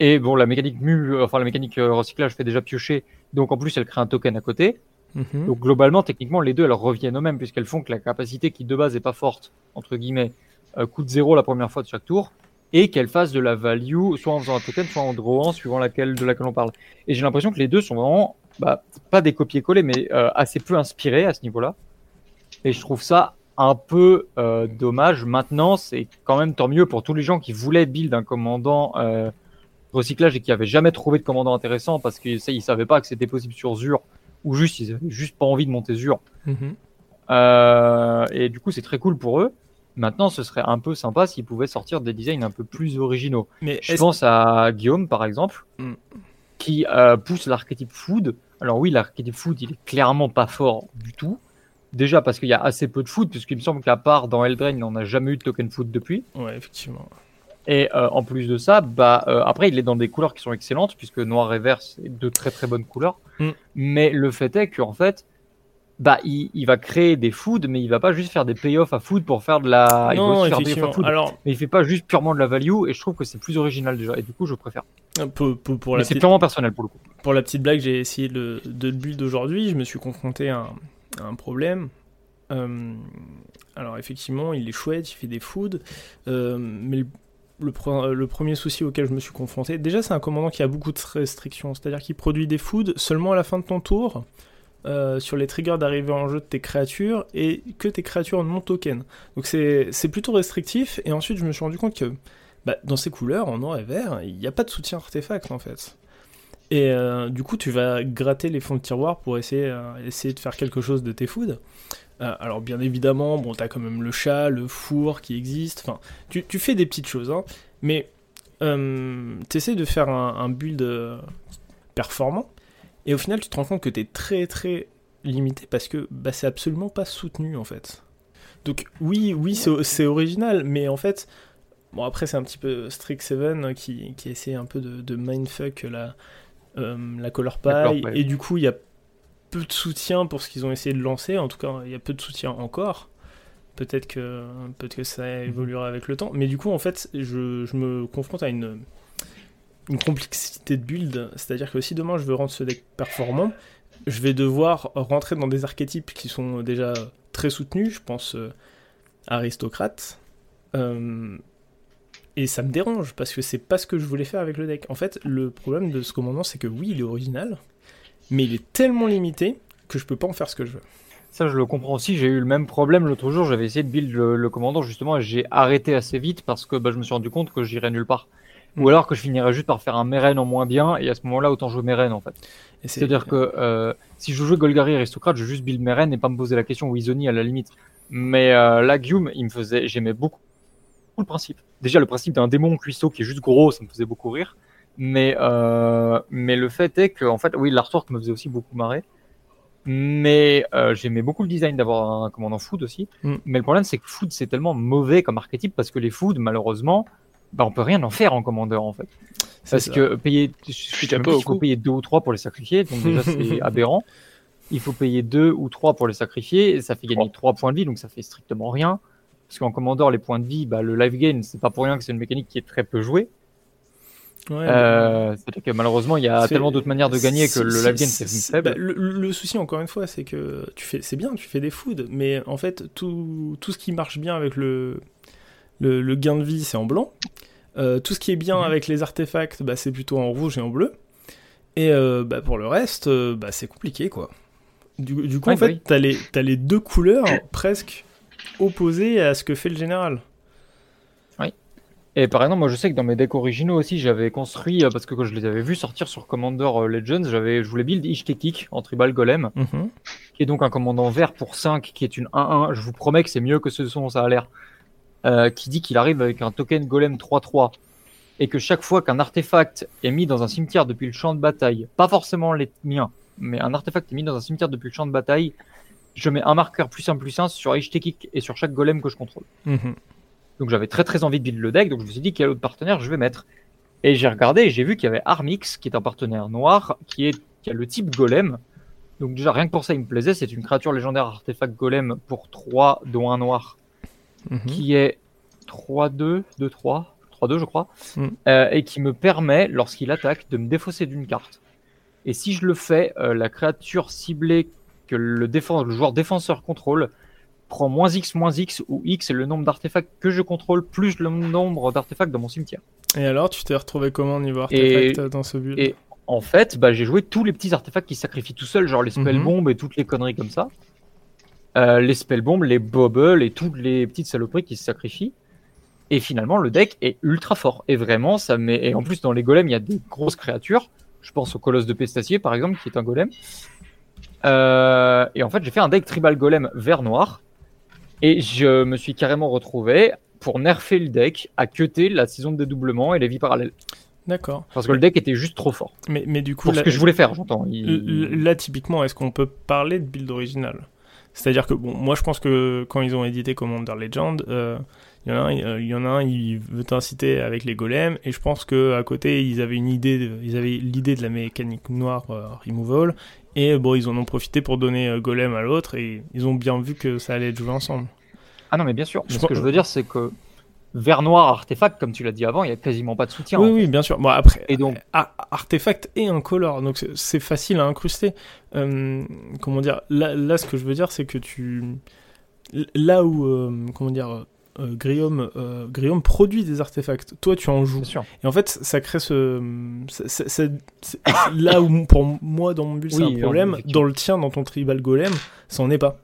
Et bon, la mécanique mue, euh, enfin la mécanique euh, recyclage fait déjà piocher. Donc en plus, elle crée un token à côté. Mhm. Donc globalement, techniquement, les deux, elles reviennent au même, puisqu'elles font que la capacité qui de base est pas forte, entre guillemets, euh, coûte zéro la première fois de chaque tour, et qu'elles fassent de la value, soit en faisant un token, soit en drawant, suivant laquelle, de laquelle on parle. Et j'ai l'impression que les deux sont vraiment, bah, pas des copier-coller, mais euh, assez peu inspirés à ce niveau-là. Et je trouve ça un peu euh, dommage. Maintenant, c'est quand même tant mieux pour tous les gens qui voulaient build un commandant recyclage et qui avaient jamais trouvé de commandant intéressant parce qu'ils ils savaient pas que c'était possible sur Zur ou juste ils avaient juste pas envie de monter Zur. Mhm. Euh, et du coup, c'est très cool pour eux. Maintenant, ce serait un peu sympa s'ils pouvaient sortir des designs un peu plus originaux. Mais Je pense à Guillaume, par exemple, Mm. qui euh, pousse l'archétype food. Alors oui, l'archétype food, il est clairement pas fort du tout. Déjà parce qu'il y a assez peu de food, puisqu'il me semble qu'à part dans Eldraine, on n'a jamais eu de token food depuis. Ouais, effectivement. Et euh, en plus de ça, bah euh, après il est dans des couleurs qui sont excellentes puisque noir et vert c'est de très très bonnes couleurs. Mm. Mais le fait est qu'en fait, bah il, il va créer des foods, mais il va pas juste faire des payoffs à food pour faire de la. il non, faire des payoffs effectivement. à food. Alors, Mais il fait pas juste purement de la value et je trouve que c'est plus original déjà. Et du coup je préfère. pour, pour, pour Mais la c'est petite, purement personnel pour le coup. pour la petite blague, j'ai essayé de, de le build aujourd'hui. Je me suis confronté à un, à un problème. Euh, alors, effectivement, il est chouette, il fait des foods. euh, mais le, le, pre- le premier souci auquel je me suis confronté, déjà, c'est un commandant qui a beaucoup de restrictions. C'est-à-dire qu'il produit des foods seulement à la fin de ton tour. euh, sur les triggers d'arrivée en jeu de tes créatures et que tes créatures non token. Donc c'est plutôt restrictif et ensuite je me suis rendu compte que bah, dans ces couleurs, en noir et vert, il n'y a pas de soutien artefact en fait. Et euh, du coup, tu vas gratter les fonds de tiroir pour essayer, euh, essayer de faire quelque chose de tes foods. Euh, alors, bien évidemment, bon, t'as quand même le chat, le four qui existe. Enfin, tu, tu fais des petites choses, hein, mais euh, t'essaies de faire un, un build euh, performant. Et au final, tu te rends compte que t'es très très limité parce que bah, c'est absolument pas soutenu en fait. Donc, oui, oui, c'est original, mais en fait, Bon, après, c'est un petit peu Strix7 qui, qui essaie un peu de, de mindfuck la, euh, la color pie. Et du coup, il y a peu de soutien pour ce qu'ils ont essayé de lancer. En tout cas, il y a peu de soutien encore. Peut-être que, peut que ça évoluera avec le temps. Mais du coup, en fait, je, je me confronte à une, une complexité de build. C'est-à-dire que si demain je veux rendre ce deck performant, je vais devoir rentrer dans des archétypes qui sont déjà très soutenus. Je pense euh, aristocrate. Euh, et ça me dérange parce que c'est pas ce que je voulais faire avec le deck. En fait, le problème de ce commandant, c'est que oui, il est original, mais il est tellement limité que je peux pas en faire ce que je veux. Ça, je le comprends aussi. J'ai eu le même problème l'autre jour. J'avais essayé de build le, le commandant justement et j'ai arrêté assez vite parce que bah, je me suis rendu compte que j'irais nulle part. Mm. Ou alors que je finirais juste par faire un Meren en moins bien et à ce moment-là, autant jouer Meren en fait. C'est-à-dire que euh, si je jouais Golgari aristocrate, je juste build Meren et pas me poser la question ou Izoni à la limite. Mais euh, là, Guillaume, il me faisait, j'aimais beaucoup le principe. Déjà, le principe d'un démon cuisseau qui est juste gros, ça me faisait beaucoup rire. Mais, euh, mais le fait est que, en fait, oui, l'artwork me faisait aussi beaucoup marrer. Mais euh, j'aimais beaucoup le design d'avoir un commandant food aussi. Mm. Mais le problème, c'est que food, c'est tellement mauvais comme archétype parce que les food, malheureusement, bah, on peut rien en faire en commandeur en fait. Parce ça. que payer, je sais pas s'il faut payer deux ou trois pour les sacrifier, donc déjà [LAUGHS] c'est aberrant. Il faut payer deux ou trois pour les sacrifier, et ça fait gagner trois points de vie, donc ça fait strictement rien. Parce qu'en commandeur, les points de vie, bah, le life gain, c'est pas pour rien que c'est une mécanique qui est très peu jouée. Ouais, Euh, C'est-à-dire que malheureusement, il y a tellement d'autres manières de gagner que le life gain, c'est faible. bah, le, le souci, encore une fois, c'est que tu fais, c'est bien, tu fais des foods, mais en fait, tout, tout ce qui marche bien avec le, le, le gain de vie, c'est en blanc. Euh, tout ce qui est bien Mhm. avec les artefacts, bah, c'est plutôt en rouge et en bleu. Et euh, bah, pour le reste, bah, c'est compliqué, quoi. Du, du coup, Ouais, en bah fait, oui. t'as les, t'as les deux couleurs presque opposées à ce que fait le général. Et par exemple, moi je sais que dans mes decks originaux aussi, j'avais construit, euh, parce que quand je les avais vus sortir sur Commander euh, Legends, j'avais, je voulais build Ishtekik en Tribal Golem, Mhm. qui est donc un commandant vert pour 5, qui est une 1-1. Je vous promets que c'est mieux que ce dont ça a l'air. Euh, qui dit qu'il arrive avec un token Golem 3-3. Et que chaque fois qu'un artefact est mis dans un cimetière depuis le champ de bataille, pas forcément les miens, mais un artefact est mis dans un cimetière depuis le champ de bataille, je mets un marqueur plus 1 plus 1 sur Ishtekik et sur chaque golem que je contrôle. Mhm. Donc j'avais très très envie de build le deck, donc je me suis dit quel autre partenaire je vais mettre. Et j'ai regardé et j'ai vu qu'il y avait Armix, qui est un partenaire noir, qui, est, qui a le type golem. Donc déjà rien que pour ça il me plaisait, c'est une créature légendaire artefact golem pour 3, dont un noir, Mhm. qui est 3-2, 2-3, 3-2 je crois, Mm. euh, et qui me permet, lorsqu'il attaque, de me défausser d'une carte. Et si je le fais, euh, la créature ciblée que le, défense, le joueur défenseur contrôle prend moins X, moins X, où X est le nombre d'artefacts que je contrôle, plus le nombre d'artefacts dans mon cimetière. Et alors, tu t'es retrouvé comment niveau Et- artefact dans ce build? et- En fait, bah, j'ai joué tous les petits artefacts qui se sacrifient tout seuls, genre les spell Mhm. bombs et toutes les conneries comme ça. Euh, les spell bombs, les bubbles et toutes les petites saloperies qui se sacrifient. Et finalement, le deck est ultra fort. Et vraiment, ça met. Et en plus, dans les golems, il y a des grosses créatures. Je pense au colosse de Pestacier, par exemple, qui est un golem. Euh, et en fait, j'ai fait un deck tribal golem vert noir. Et je me suis carrément retrouvé pour nerfer le deck à cutter la saison de dédoublement et les vies parallèles. D'accord. Parce que le deck était juste trop fort. Mais, mais du coup, Pour ce là- que je voulais faire, j'entends. Il- Là, typiquement, est-ce qu'on peut parler de build original? C'est-à-dire que, bon, moi je pense que quand ils ont édité Commander Legend, euh, il y en a un, euh, il y en a un, il veut t'inciter avec les golems, et je pense que à côté, ils avaient une idée, de- ils avaient l'idée de la mécanique noire euh, removal, et bon, ils en ont profité pour donner euh, golem à l'autre, et ils ont bien vu que ça allait être joué ensemble. Ah non, mais bien sûr. Je ce que je veux dire, c'est que vert noir artefact, comme tu l'as dit avant, il y a quasiment pas de soutien. Oui, oui, bien sûr. Bon, après, Et donc- artefact et incolore, donc c'est- c'est facile à incruster. Euh, comment dire? Là, là, ce que je veux dire, c'est que tu. Là où, euh, comment dire, euh, euh, produit des artefacts, toi tu en joues. Et en fait, ça crée ce. c'est- là où, pour moi, dans mon build, c'est un problème, dans le tien, dans ton tribal golem, ça en est pas.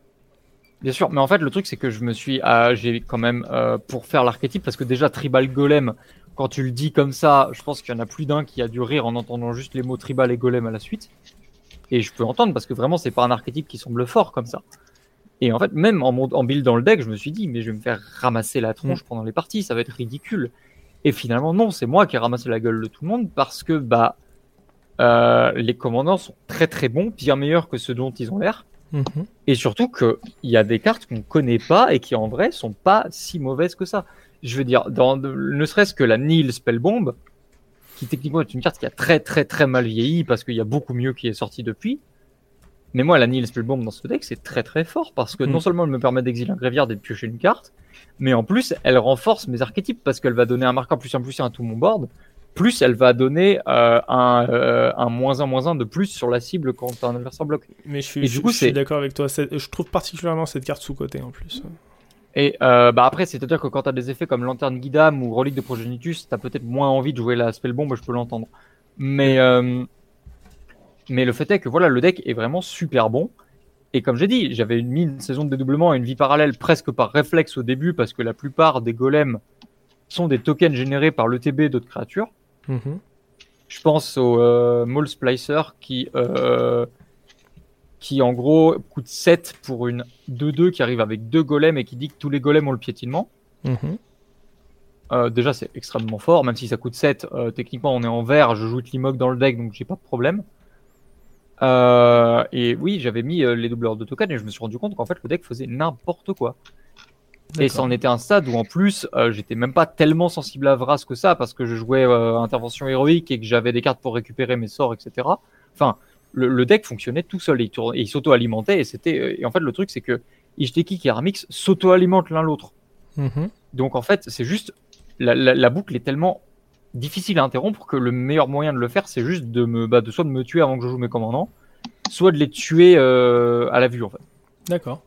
Bien sûr, mais en fait, le truc, c'est que je me suis. ah, J'ai quand même. euh, pour faire l'archétype, parce que déjà, Tribal Golem, quand tu le dis comme ça, je pense qu'il y en a plus d'un qui a dû rire en entendant juste les mots Tribal et Golem à la suite. Et je peux entendre, parce que vraiment, c'est pas un archétype qui semble fort comme ça. Et en fait, même en, build dans le deck, je me suis dit, mais je vais me faire ramasser la tronche pendant les parties, ça va être ridicule. Et finalement, non, c'est moi qui ai ramassé la gueule de tout le monde parce que bah, euh, les commandants sont très très bons, bien meilleurs que ceux dont ils ont l'air. Mhm. Et surtout qu'il y a des cartes qu'on connaît pas et qui en vrai sont pas si mauvaises que ça. Je veux dire, dans, ne serait-ce que la Nil Spellbomb, qui techniquement est une carte qui a très très très mal vieilli parce qu'il y a beaucoup mieux qui est sorti depuis. Mais moi, la Nil Spellbomb dans ce deck, c'est très très fort parce que Mm. non seulement elle me permet d'exiler un gréviard et de piocher une carte, mais en plus, elle renforce mes archétypes parce qu'elle va donner un marqueur plus un plus un à tout mon board. Plus elle va donner euh, un, euh, un moins un moins un de plus sur la cible quand un adversaire bloque. Mais je suis, Et du je- coup, je suis d'accord avec toi. Je trouve particulièrement cette carte sous-cotée en plus. Et euh, bah après, c'est-à-dire que quand tu as des effets comme Lanterne Guidam ou Relique de Progenitus, tu as peut-être moins envie de jouer la Spellbomb, je peux l'entendre. Mais, euh, mais le fait est que voilà, le deck est vraiment super bon. Et comme j'ai dit, j'avais mis une saison de dédoublement et une vie parallèle presque par réflexe au début parce que la plupart des golems sont des tokens générés par l'ETB d'autres créatures. Mhm. Je pense au euh, Maul Splicer qui, euh, qui en gros coûte 7 pour une 2-2 qui arrive avec deux golems et qui dit que tous les golems ont le piétinement. Mhm. Euh, déjà, c'est extrêmement fort, même si ça coûte 7. euh, techniquement, on est en vert, je joue Tlimog dans le deck, donc j'ai pas de problème. Euh, et oui, j'avais mis euh, les doubleurs de token et je me suis rendu compte qu'en fait, le deck faisait n'importe quoi. Et ça en était un stade où en plus, euh, j'étais même pas tellement sensible à Vras que ça, parce que je jouais euh, intervention héroïque et que j'avais des cartes pour récupérer mes sorts, etc. Enfin, le, le deck fonctionnait tout seul et il, tournait- et il s'auto-alimentait. Et c'était, et en fait, le truc, c'est que Ishteki et Armix s'auto-alimentent l'un l'autre. Mhm. Donc en fait, c'est juste la, la- la boucle est tellement difficile à interrompre que le meilleur moyen de le faire, c'est juste de me, bah, de soit de me tuer avant que je joue mes commandants, soit de les tuer euh, à la vue en fait. D'accord.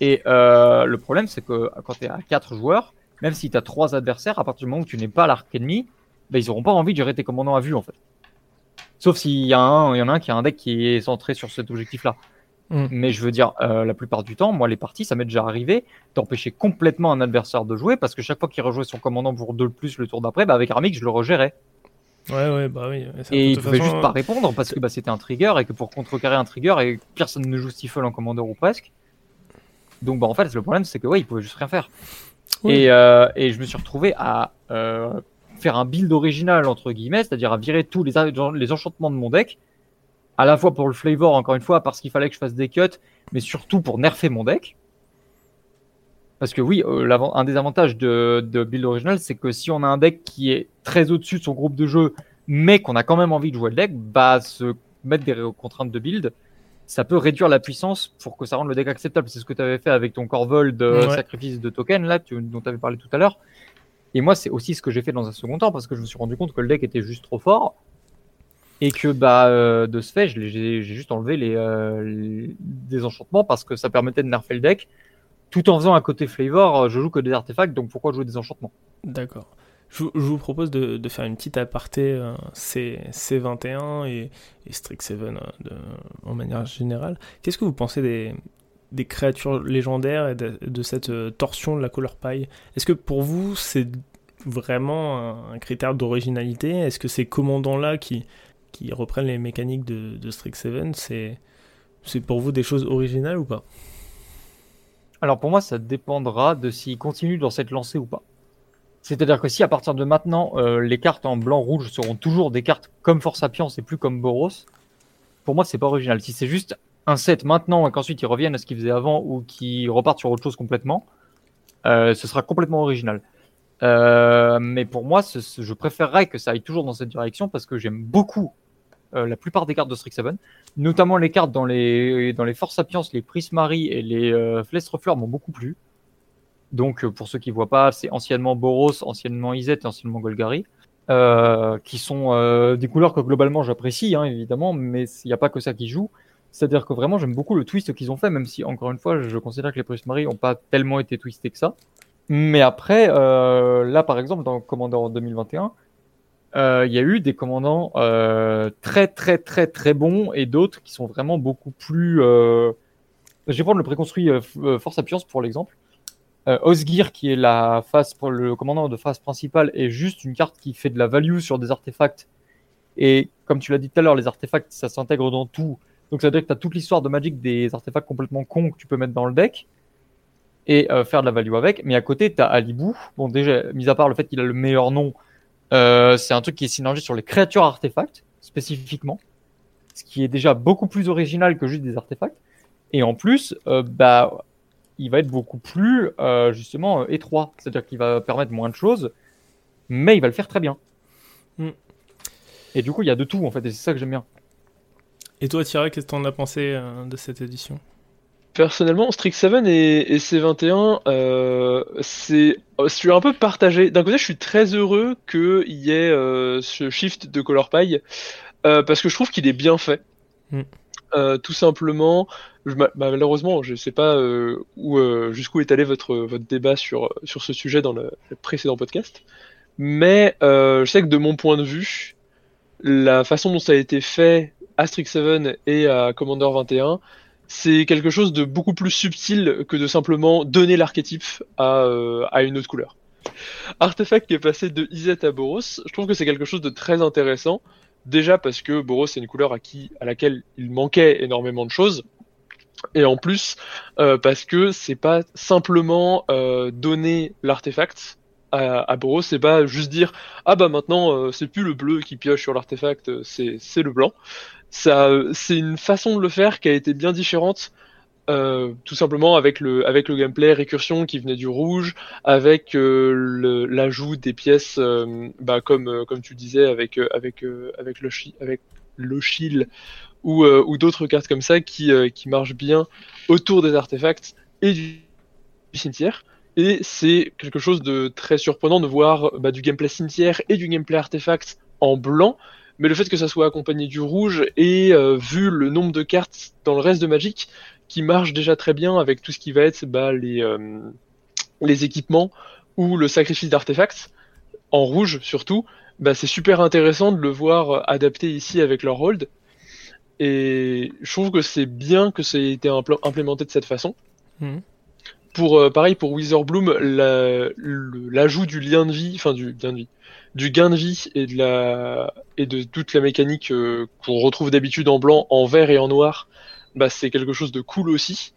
Et euh, le problème, c'est que quand tu es à 4 joueurs, même si tu as 3 adversaires, à partir du moment où tu n'es pas l'arc ennemi, bah, ils auront pas envie de gérer tes commandants à vue en fait. Sauf s'il y, a un- il y en a un qui a un deck qui est centré sur cet objectif-là. Mm. Mais je veux dire, euh, la plupart du temps, moi, les parties, ça m'est déjà arrivé d'empêcher complètement un adversaire de jouer parce que chaque fois qu'il rejouait son commandant pour 2 de plus le tour d'après, bah, avec Armix, je le regérais. Ouais, ouais, bah oui. Et il pouvait façon, juste pas répondre parce que bah, c'était un trigger et que pour contrecarrer un trigger, et personne ne joue Stifle en commandeur ou presque. Donc bah, en fait, le problème c'est que ouais, il pouvait juste rien faire. Oui. Et, euh, et je me suis retrouvé à euh, faire un build original entre guillemets, c'est-à-dire à virer tous les, les enchantements de mon deck, à la fois pour le flavor encore une fois parce qu'il fallait que je fasse des cuts, mais surtout pour nerfer mon deck. Parce que oui, euh, un des avantages de, de build original, c'est que si on a un deck qui est très au-dessus de son groupe de jeu, mais qu'on a quand même envie de jouer le deck, bah se mettre des contraintes de build, ça peut réduire la puissance pour que ça rende le deck acceptable. C'est ce que tu avais fait avec ton Corvol de Ouais. sacrifice de token là, tu- dont tu avais parlé tout à l'heure. Et moi, c'est aussi ce que j'ai fait dans un second temps parce que je me suis rendu compte que le deck était juste trop fort et que bah euh, de ce fait, j'ai juste enlevé les, euh, les désenchantements parce que ça permettait de nerfer le deck tout en faisant un côté flavor. euh, Je joue que des artefacts, donc pourquoi jouer des enchantements? D'accord. Je, vous- propose de, faire une petite aparté euh, C, C21 et, et euh, de- en manière générale. Qu'est-ce que vous pensez des, créatures légendaires et de, cette torsion de la couleur paille? Est-ce que pour vous, c'est vraiment un critère d'originalité? Est-ce que ces commandants-là qui, qui reprennent les mécaniques de, de Strixhaven, c'est c'est pour vous des choses originales ou pas? Alors pour moi, ça dépendra de s'il continue dans cette lancée ou pas. C'est-à-dire que si à partir de maintenant, euh, les cartes en blanc-rouge seront toujours des cartes comme Force Sapiens et plus comme Boros, pour moi, c'est pas original. Si c'est juste un set maintenant et qu'ensuite ils reviennent à ce qu'ils faisaient avant ou qu'ils repartent sur autre chose complètement, euh, ce sera complètement original. Euh, mais pour moi, je préférerais que ça aille toujours dans cette direction parce que j'aime beaucoup euh, la plupart des cartes de Strixhaven, notamment les cartes dans les, dans les Force Sapiens, les Prismari et les euh, m'ont beaucoup plu. Donc, euh, pour ceux qui voient pas, c'est anciennement Boros, anciennement Izet et anciennement Golgari, euh, qui sont des couleurs que globalement j'apprécie, hein, évidemment, mais il n'y a pas que ça qui joue. C'est-à-dire que vraiment, j'aime beaucoup le twist qu'ils ont fait, même si, encore une fois, je considère que les Prismari n'ont pas tellement été twistés que ça. Mais après, là, par exemple, dans Commander en 2021, euh, il y a eu des commandants euh, très, très, très, très bons et d'autres qui sont vraiment beaucoup plus. euh, Je vais prendre le préconstruit euh, euh, Force Sapiens pour l'exemple. Euh, Osgir, qui est la face pour le commandant de phase principale, est juste une carte qui fait de la value sur des artefacts. Et comme tu l'as dit tout à l'heure, les artefacts, ça s'intègre dans tout. Donc ça veut dire que tu as toute l'histoire de Magic des artefacts complètement cons que tu peux mettre dans le deck et euh, faire de la value avec. Mais à côté, tu as Alibou. Bon, déjà, mis à part le fait qu'il a le meilleur nom, euh, c'est un truc qui est synergie sur les créatures artefacts, spécifiquement. Ce qui est déjà beaucoup plus original que juste des artefacts. Et en plus, euh, bah, il va être beaucoup plus, euh, justement, étroit. C'est-à-dire qu'il va permettre moins de choses, mais il va le faire très bien. Mm. Et du coup, il y a de tout, en fait, et c'est ça que j'aime bien. Et toi, Thierry, qu'est-ce que t'en as pensé de cette édition? Personnellement, Strixhaven et, et C21, euh, c'est, je suis un peu partagé. D'un côté, je suis très heureux qu'il y ait euh, ce shift de color euh, parce que je trouve qu'il est bien fait. Mm. Euh, tout simplement, je, bah, malheureusement, je sais pas euh, où, euh, jusqu'où est allé votre, votre débat sur, sur ce sujet dans le, le précédent podcast, mais euh, je sais que de mon point de vue, la façon dont ça a été fait à Strixhaven et à Commander 21, c'est quelque chose de beaucoup plus subtil que de simplement donner l'archétype à, euh, à une autre couleur. Artefact qui est passé de Izet à Boros, je trouve que c'est quelque chose de très intéressant. Déjà parce que Boros c'est une couleur à, qui, à laquelle il manquait énormément de choses. Et en plus, euh, parce que c'est pas simplement euh, donner l'artefact à, Boros, c'est pas juste dire ah bah maintenant euh, c'est plus le bleu qui pioche sur l'artefact, c'est le blanc. Ça, c'est une façon de le faire qui a été bien différente, euh, tout simplement avec le avec le gameplay récursion qui venait du rouge, avec euh, l'ajout des pièces, euh, bah comme euh, comme tu disais avec euh, avec euh, avec le avec le shield ou ou d'autres cartes comme ça qui qui marchent bien autour des artefacts et du, du cimetière. Et c'est quelque chose de très surprenant de voir bah, du gameplay cimetière et du gameplay artefact en blanc, mais le fait que ça soit accompagné du rouge et euh, vu le nombre de cartes dans le reste de Magic qui marche déjà très bien avec tout ce qui va être bah, les, euh, les équipements ou le sacrifice d'artefacts, en rouge surtout, bah, c'est super intéressant de le voir adapté ici avec leur hold. Et je trouve que c'est bien que ça ait été implémenté de cette façon. Mhm. Pour euh, pareil pour Wither Bloom, l'ajout du lien de vie, enfin du lien de vie, du gain de vie et de la et de toute la mécanique euh, qu'on retrouve d'habitude en blanc, en vert et en noir, bah c'est quelque chose de cool aussi.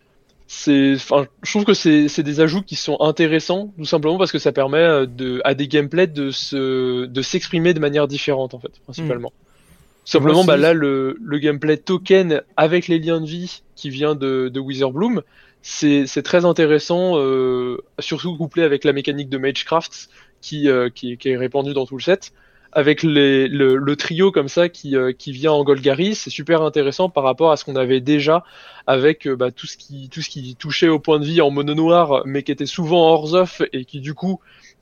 C'est, enfin, je trouve que c'est des ajouts qui sont intéressants, tout simplement parce que ça permet euh, de, à des gameplays de se, de s'exprimer de manière différente en fait, principalement. Simplement, bah là, le, le gameplay token avec les liens de vie qui vient de, de Wither Bloom, c'est très intéressant, euh, surtout couplé avec la mécanique de Magecraft qui, euh, qui, qui, est répandue dans tout le set. Avec les, le, le, trio comme ça qui, euh, qui vient en Golgari, c'est super intéressant par rapport à ce qu'on avait déjà avec euh, bah, tout, ce qui, tout ce qui touchait au point de vie en mono noir, mais qui était souvent hors off et qui du coup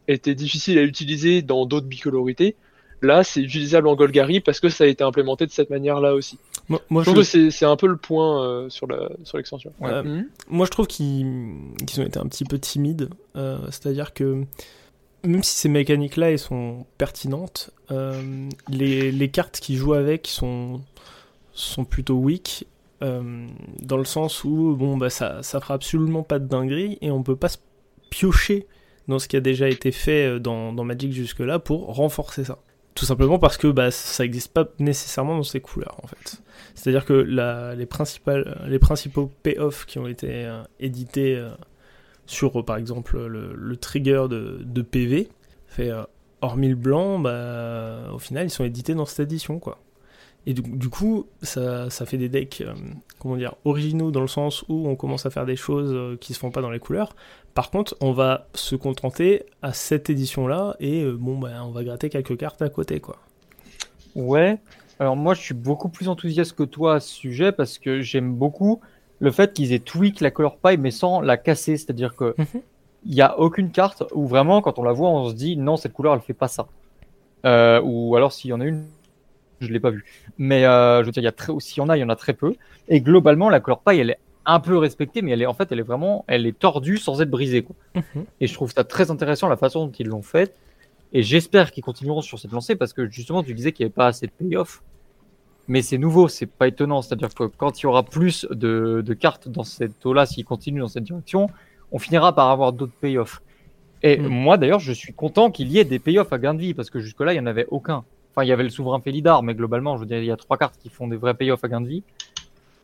était difficile à utiliser dans d'autres bicolorités. Là, c'est utilisable en Golgari parce que ça a été implémenté de cette manière-là aussi. Moi, moi je trouve que c'est un peu le point euh, sur l'extension. Sur ouais. mmh. Moi, je trouve qu'ils qu ont été un petit peu timides. Euh, C'est-à-dire que même si ces mécaniques-là elles sont pertinentes, euh, les, les, cartes qui jouent avec sont, sont plutôt weak. Euh, dans le sens où bon bah ça, ça fera absolument pas de dinguerie et on peut pas se piocher dans ce qui a déjà été fait dans, dans Magic jusque là pour renforcer ça. Tout simplement parce que bah, ça n'existe pas nécessairement dans ces couleurs en fait. C'est-à-dire que la, les, principales, les principaux payoffs qui ont été euh, édités euh, sur euh, par exemple le, le trigger de, de, PV, fait, hormis le blanc, bah, au final ils sont édités dans cette édition quoi. Et du, du coup, ça, ça, fait des decks, comment dire, originaux dans le sens où on commence à faire des choses qui se font pas dans les couleurs. Par contre, on va se contenter à cette édition-là et euh, bon, bah, on va gratter quelques cartes à côté, quoi. Ouais. Alors moi, je suis beaucoup plus enthousiaste que toi à ce sujet parce que j'aime beaucoup le fait qu'ils aient tweak la color pie mais sans la casser. C'est-à-dire que il mm -hmm. y a aucune carte où vraiment, quand on la voit, on se dit non, cette couleur, elle fait pas ça. Euh, ou alors s'il y en a une, je l'ai pas vu. Mais euh, je veux dire, il y a très, s'il y en a, il y en a très peu. Et globalement, la color paille, elle est un peu respectée, mais elle est en fait, elle est vraiment, elle est tordue sans être brisée. Quoi. -hmm. Et je trouve ça très intéressant la façon dont ils l'ont fait. Et j'espère qu'ils continueront sur cette lancée parce que justement, tu disais qu'il n'y avait pas assez de payoff. Mais c'est nouveau, c'est pas étonnant. C'est-à-dire que quand il y aura plus de, de cartes dans cette eau-là, s'ils continuent dans cette direction, on finira par avoir d'autres payoffs. Et mmh. moi, d'ailleurs, je suis content qu'il y ait des payoffs à gain de vie parce que jusque-là, il n'y en avait aucun. Enfin, il y avait le souverain Félidar, mais globalement, je veux dire, il y a trois cartes qui font des vrais payoffs à gain de vie.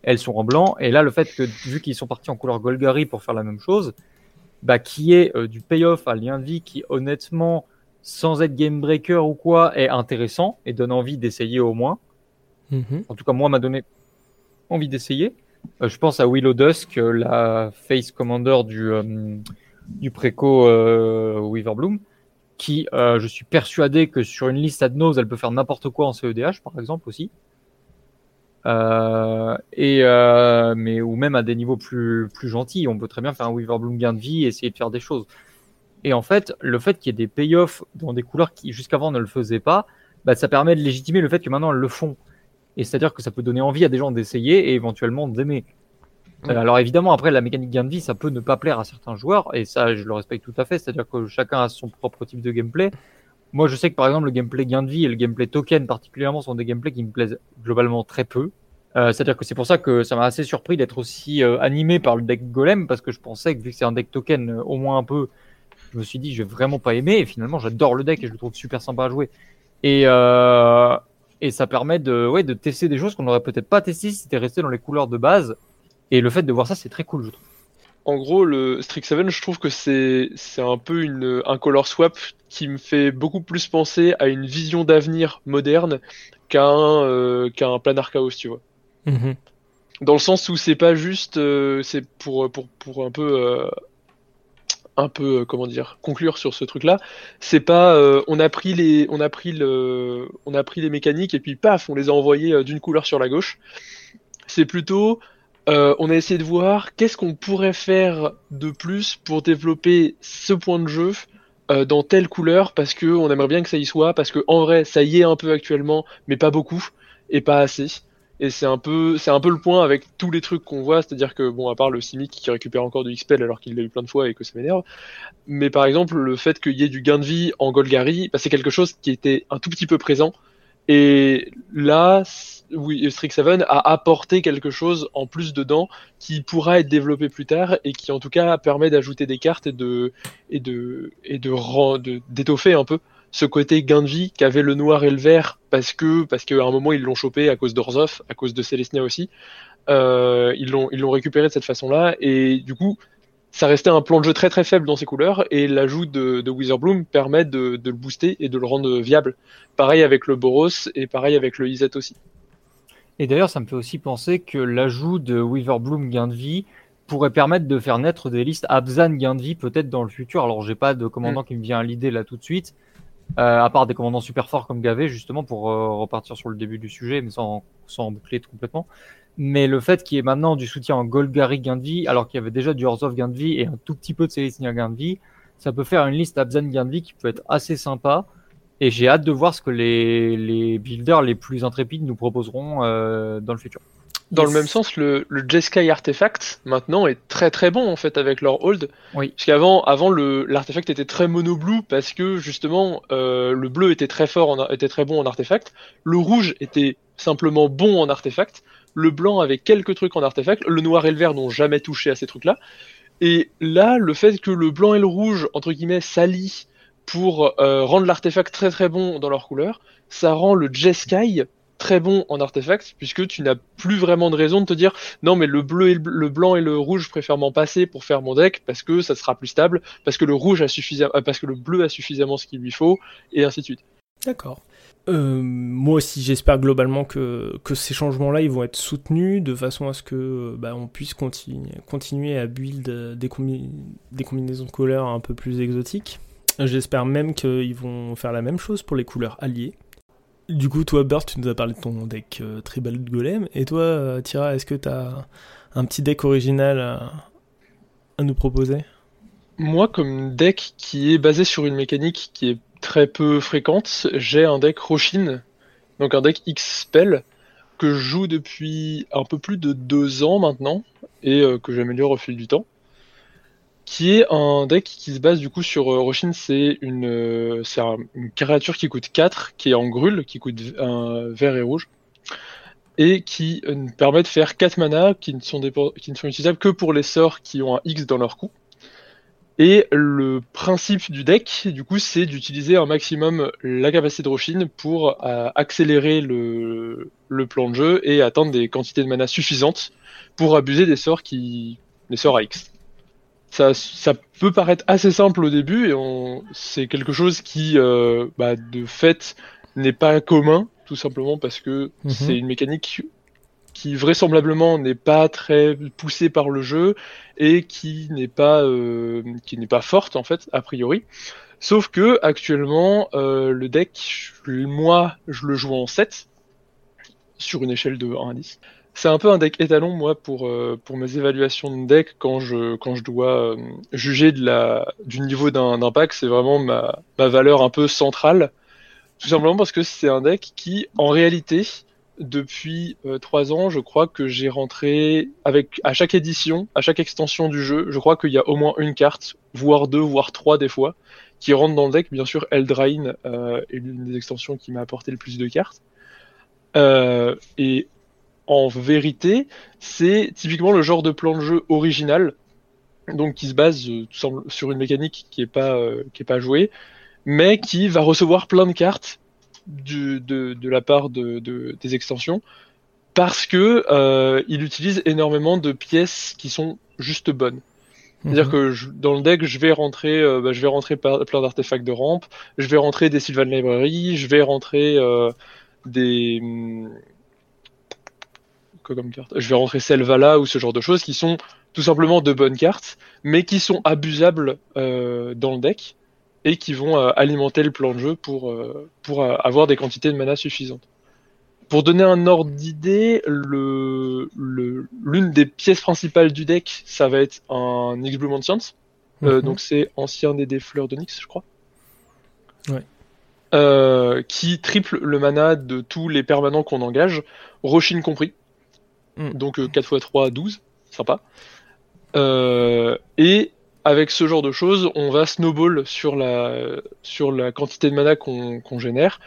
Elles sont en blanc. Et là, le fait que, vu qu'ils sont partis en couleur Golgari pour faire la même chose, bah, qui est euh, du payoff à lien de vie qui, honnêtement, sans être game breaker ou quoi, est intéressant et donne envie d'essayer au moins. Mmh. En tout cas, moi, m'a donné envie d'essayer. Euh, je pense à Willow Dusk, euh, la face commander du, du préco Weaverbloom, qui, je suis persuadé que sur une liste ad nose, elle peut faire n'importe quoi en CEDH, par exemple, aussi. Et mais ou même à des niveaux plus plus gentils, on peut très bien faire un Weaverbloom gain de vie et essayer de faire des choses. Et en fait, le fait qu'il y ait des payoffs dans des couleurs qui jusqu'avant ne le faisaient pas, bah, ça permet de légitimer le fait que maintenant elles le font. Et c'est-à-dire que ça peut donner envie à des gens d'essayer et éventuellement d'aimer. Mmh. Alors évidemment, après, la mécanique gain de vie, ça peut ne pas plaire à certains joueurs, et ça, je le respecte tout à fait. C'est-à-dire que chacun a son propre type de gameplay. Moi, je sais que par exemple, le gameplay gain de vie et le gameplay token particulièrement sont des gameplays qui me plaisent globalement très peu. Euh, c'est-à-dire que c'est pour ça que ça m'a assez surpris d'être aussi euh, animé par le deck golem, parce que je pensais que vu que c'est un deck token euh, au moins un peu, je me suis dit, je vais vraiment pas aimer, et finalement, j'adore le deck et je le trouve super sympa à jouer. Et, et ça permet de, de tester des choses qu'on n'aurait peut-être pas testées si c'était resté dans les couleurs de base. Et le fait de voir ça, c'est très cool, je trouve. En gros, le Strixhaven, je trouve que c'est un peu une, un color swap qui me fait beaucoup plus penser à une vision d'avenir moderne qu'à un, euh, un planar chaos, tu vois. -hmm. Dans le sens où c'est pas juste, euh, c'est pour, pour, pour un peu euh, un peu comment dire conclure sur ce truc là c'est pas on a pris les on a pris le on a pris les mécaniques et puis paf on les a envoyés d'une couleur sur la gauche c'est plutôt euh, on a essayé de voir qu'est-ce qu'on pourrait faire de plus pour développer ce point de jeu euh, dans telle couleur parce que on aimerait bien que ça y soit parce que en vrai ça y est un peu actuellement mais pas beaucoup et pas assez. Et c'est un peu c'est un peu le point avec tous les trucs qu'on voit c'est-à-dire que bon à part le Simic qui récupère encore du XP alors qu'il l'a eu plein de fois et que ça m'énerve mais par exemple le fait qu'il y ait du gain de vie en Golgari bah, c'est quelque chose qui était un tout petit peu présent et là oui, Strixhaven a apporté quelque chose en plus dedans qui pourra être développé plus tard et qui en tout cas permet d'ajouter des cartes et de et de et de d'étoffer un peu ce côté gain de vie qu'avait le noir et le vert parce que parce qu'à un moment ils l'ont chopé à cause d'Orzhov, à cause de Celestia aussi. Euh, ils l'ont ils l'ont récupéré de cette façon-là et du coup ça restait un plan de jeu très très faible dans ses couleurs et l'ajout de, de Witherbloom permet de, de, le booster et de le rendre viable. Pareil avec le Boros et pareil avec le Izet aussi. Et d'ailleurs, ça me fait aussi penser que l'ajout de Weaverbloom gain de vie pourrait permettre de faire naître des listes Abzan gain de vie peut-être dans le futur. Alors, j'ai pas de commandant mm. qui me vient à l'idée là tout de suite, euh, à part des commandants super forts comme Gavé, justement, pour euh, repartir sur le début du sujet, mais sans, sans boucler complètement. Mais le fait qu'il y ait maintenant du soutien en Golgari gain de vie, alors qu'il y avait déjà du de vie et un tout petit peu de de vie, ça peut faire une liste Abzan gain de vie qui peut être assez sympa et j'ai hâte de voir ce que les, les builders les plus intrépides nous proposeront euh, dans le futur. Dans le même sens, le, le Jeskai Artefact maintenant est très très bon en fait avec leur hold. Oui. Parce qu'avant, avant, le l'artefact était très mono blue parce que justement euh, le bleu était très fort, en, était très bon en artefact. Le rouge était simplement bon en artefact. Le blanc avait quelques trucs en artefact. Le noir et le vert n'ont jamais touché à ces trucs-là. Et là, le fait que le blanc et le rouge entre guillemets s'allient pour euh, rendre l'artefact très très bon dans leur couleur. Ça rend le Jeskai très bon en artefact puisque tu n'as plus vraiment de raison de te dire non mais le bleu et le, blanc et le rouge je préfère m'en passer pour faire mon deck parce que ça sera plus stable parce que le rouge a suffisamment euh, parce que le bleu a suffisamment ce qu'il lui faut et ainsi de suite. D'accord. Euh, moi aussi, j'espère globalement que, que ces changements-là, ils vont être soutenus de façon à ce que bah, on puisse continuer, à build des, des combinaisons de couleurs un peu plus exotiques. J'espère même qu'ils vont faire la même chose pour les couleurs alliées. Du coup, toi, Bert, tu nous as parlé de ton deck euh, Tribal Golem. Et toi, euh, Tira, est-ce que tu as un petit deck original à, nous proposer? Moi, comme deck qui est basé sur une mécanique qui est très peu fréquente, j'ai un deck Roshin, donc un deck X-Spell, que je joue depuis un peu plus de deux ans maintenant, et euh, que j'améliore au fil du temps qui est un deck qui se base du coup sur euh, Roshin, c'est une, euh, une créature qui coûte 4, qui est en grul, qui coûte un vert et rouge, et qui permet de faire 4 mana qui ne, sont qui ne sont utilisables que pour les sorts qui ont un X dans leur coup. Et le principe du deck, du coup, c'est d'utiliser un maximum la capacité de Roshin pour accélérer le, le plan de jeu et atteindre des quantités de mana suffisantes pour abuser des sorts qui, des sorts à X ça, ça peut paraître assez simple au début et on, c'est quelque chose qui, euh, bah, de fait, n'est pas commun, tout simplement parce que mhm. c'est une mécanique qui vraisemblablement n'est pas très poussée par le jeu et qui n'est pas euh, qui n'est pas forte en fait a priori. Sauf que actuellement euh, le deck, moi je le joue en 7 sur une échelle de 1 à 10 c'est un peu un deck étalon moi pour euh, pour mes évaluations de deck quand je quand je dois euh, juger de la du niveau d'un pack. C'est vraiment ma ma valeur un peu centrale. Tout simplement parce que c'est un deck qui en réalité depuis euh, trois ans je crois que j'ai rentré avec à chaque édition à chaque extension du jeu je crois qu'il y a au moins une carte voire deux voire trois des fois qui rentre dans le deck. Bien sûr Eldraine est l'une des extensions qui m'a apporté le plus de cartes. Et en vérité, c'est typiquement le genre de plan de jeu original, donc qui se base euh, sur une mécanique qui est pas euh, qui pas jouée, mais qui va recevoir plein de cartes de, de, la part de, des extensions parce que euh, il utilise énormément de pièces qui sont juste bonnes. C'est-à-dire mhm. que dans le deck, je vais rentrer, bah, je vais rentrer plein d'artefacts de rampe, je vais rentrer des Sylvan Library, je vais rentrer des hum, comme carte Je vais rentrer Selvala ou ce genre de choses qui sont tout simplement de bonnes cartes, mais qui sont abusables euh, dans le deck et qui vont euh, alimenter le plan de jeu pour, euh, pour avoir des quantités de mana suffisantes. pour donner un ordre d'idée, le, l'une des pièces principales du deck, ça va être un X Blue Ancients. Euh, Mhm. donc c'est ancien des, des fleurs d'Onyx, je crois. Ouais. Euh, qui triple le mana de tous les permanents qu'on engage, Roshin compris. Mm. Donc euh, 4x3, 12, sympa. Euh, et avec ce genre de choses, on va snowball sur la, sur la quantité de mana qu'on génère.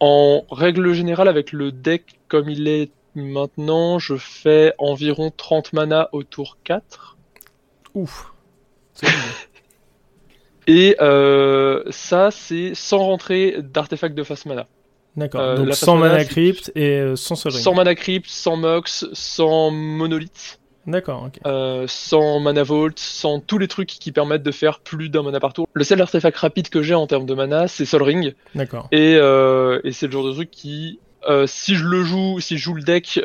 En règle générale, avec le deck comme il est maintenant, je fais environ 30 mana au tour 4. Ouf. [LAUGHS] Et euh, ça, c'est sans rentrer d'artefacts de face mana. D'accord. Euh, Donc sans mana, crypt et euh, sans Sol Ring. Sans mana crypt, sans mox, sans monolith, D'accord, ok. euh, sans mana vault, sans tous les trucs qui permettent de faire plus d'un mana par tour. Le seul artefact rapide que j'ai en termes de mana, c'est Sol Ring. D'accord. Et, euh, et c'est le genre de truc qui, euh, si je le joue, si je joue le deck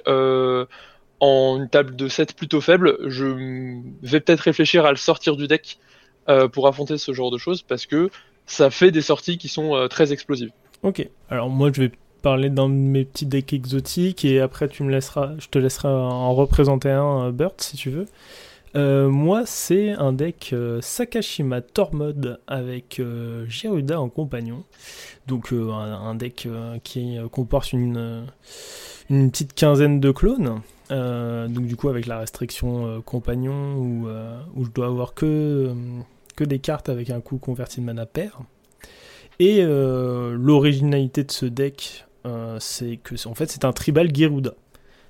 en une table de 7 plutôt faible, je vais peut-être réfléchir à le sortir du deck pour affronter ce genre de choses parce que ça fait des sorties qui sont très explosives. Ok. Alors moi je vais parler d'un de mes petits decks exotiques et après tu me laisseras, je te laisserai en représenter un, euh, Burt, si tu veux. Euh, moi c'est un deck euh, Sakashima Tormod avec euh, Giruda en compagnon. Donc euh, un, deck qui comporte une, une petite quinzaine de clones. Donc du coup avec la restriction compagnon où, je dois avoir que, que des cartes avec un coût converti de mana pair. Et l'originalité de ce deck, c'est que c'est- en fait c'est un tribal Geruda.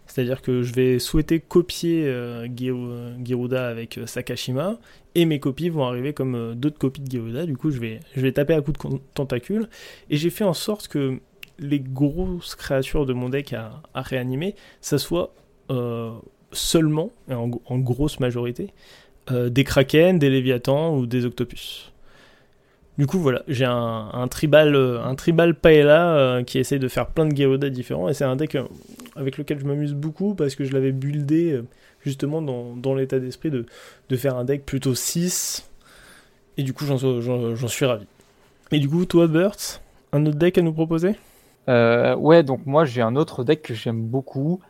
C'est-à-dire que je vais souhaiter copier euh, Geru- Geruda avec euh, Sakashima, et mes copies vont arriver comme euh, d'autres copies de Geruda. Du coup, je vais, taper à coups de tentacules. Et j'ai fait en sorte que les grosses créatures de mon deck à, réanimer, ça soit euh, seulement, en, en grosse majorité, euh, des kraken, des léviathans ou des octopus. Du coup, voilà, j'ai un, tribal, euh, un tribal paella euh, qui essaye de faire plein de Geruda différents, et c'est un deck euh, avec lequel je m'amuse beaucoup parce que je l'avais buildé justement dans, l'état d'esprit de, faire un deck plutôt 6, et du coup, j'en suis ravi. Et du coup, toi, Burt, un autre deck à nous proposer? Euh, ouais, donc moi j'ai un autre deck que j'aime beaucoup,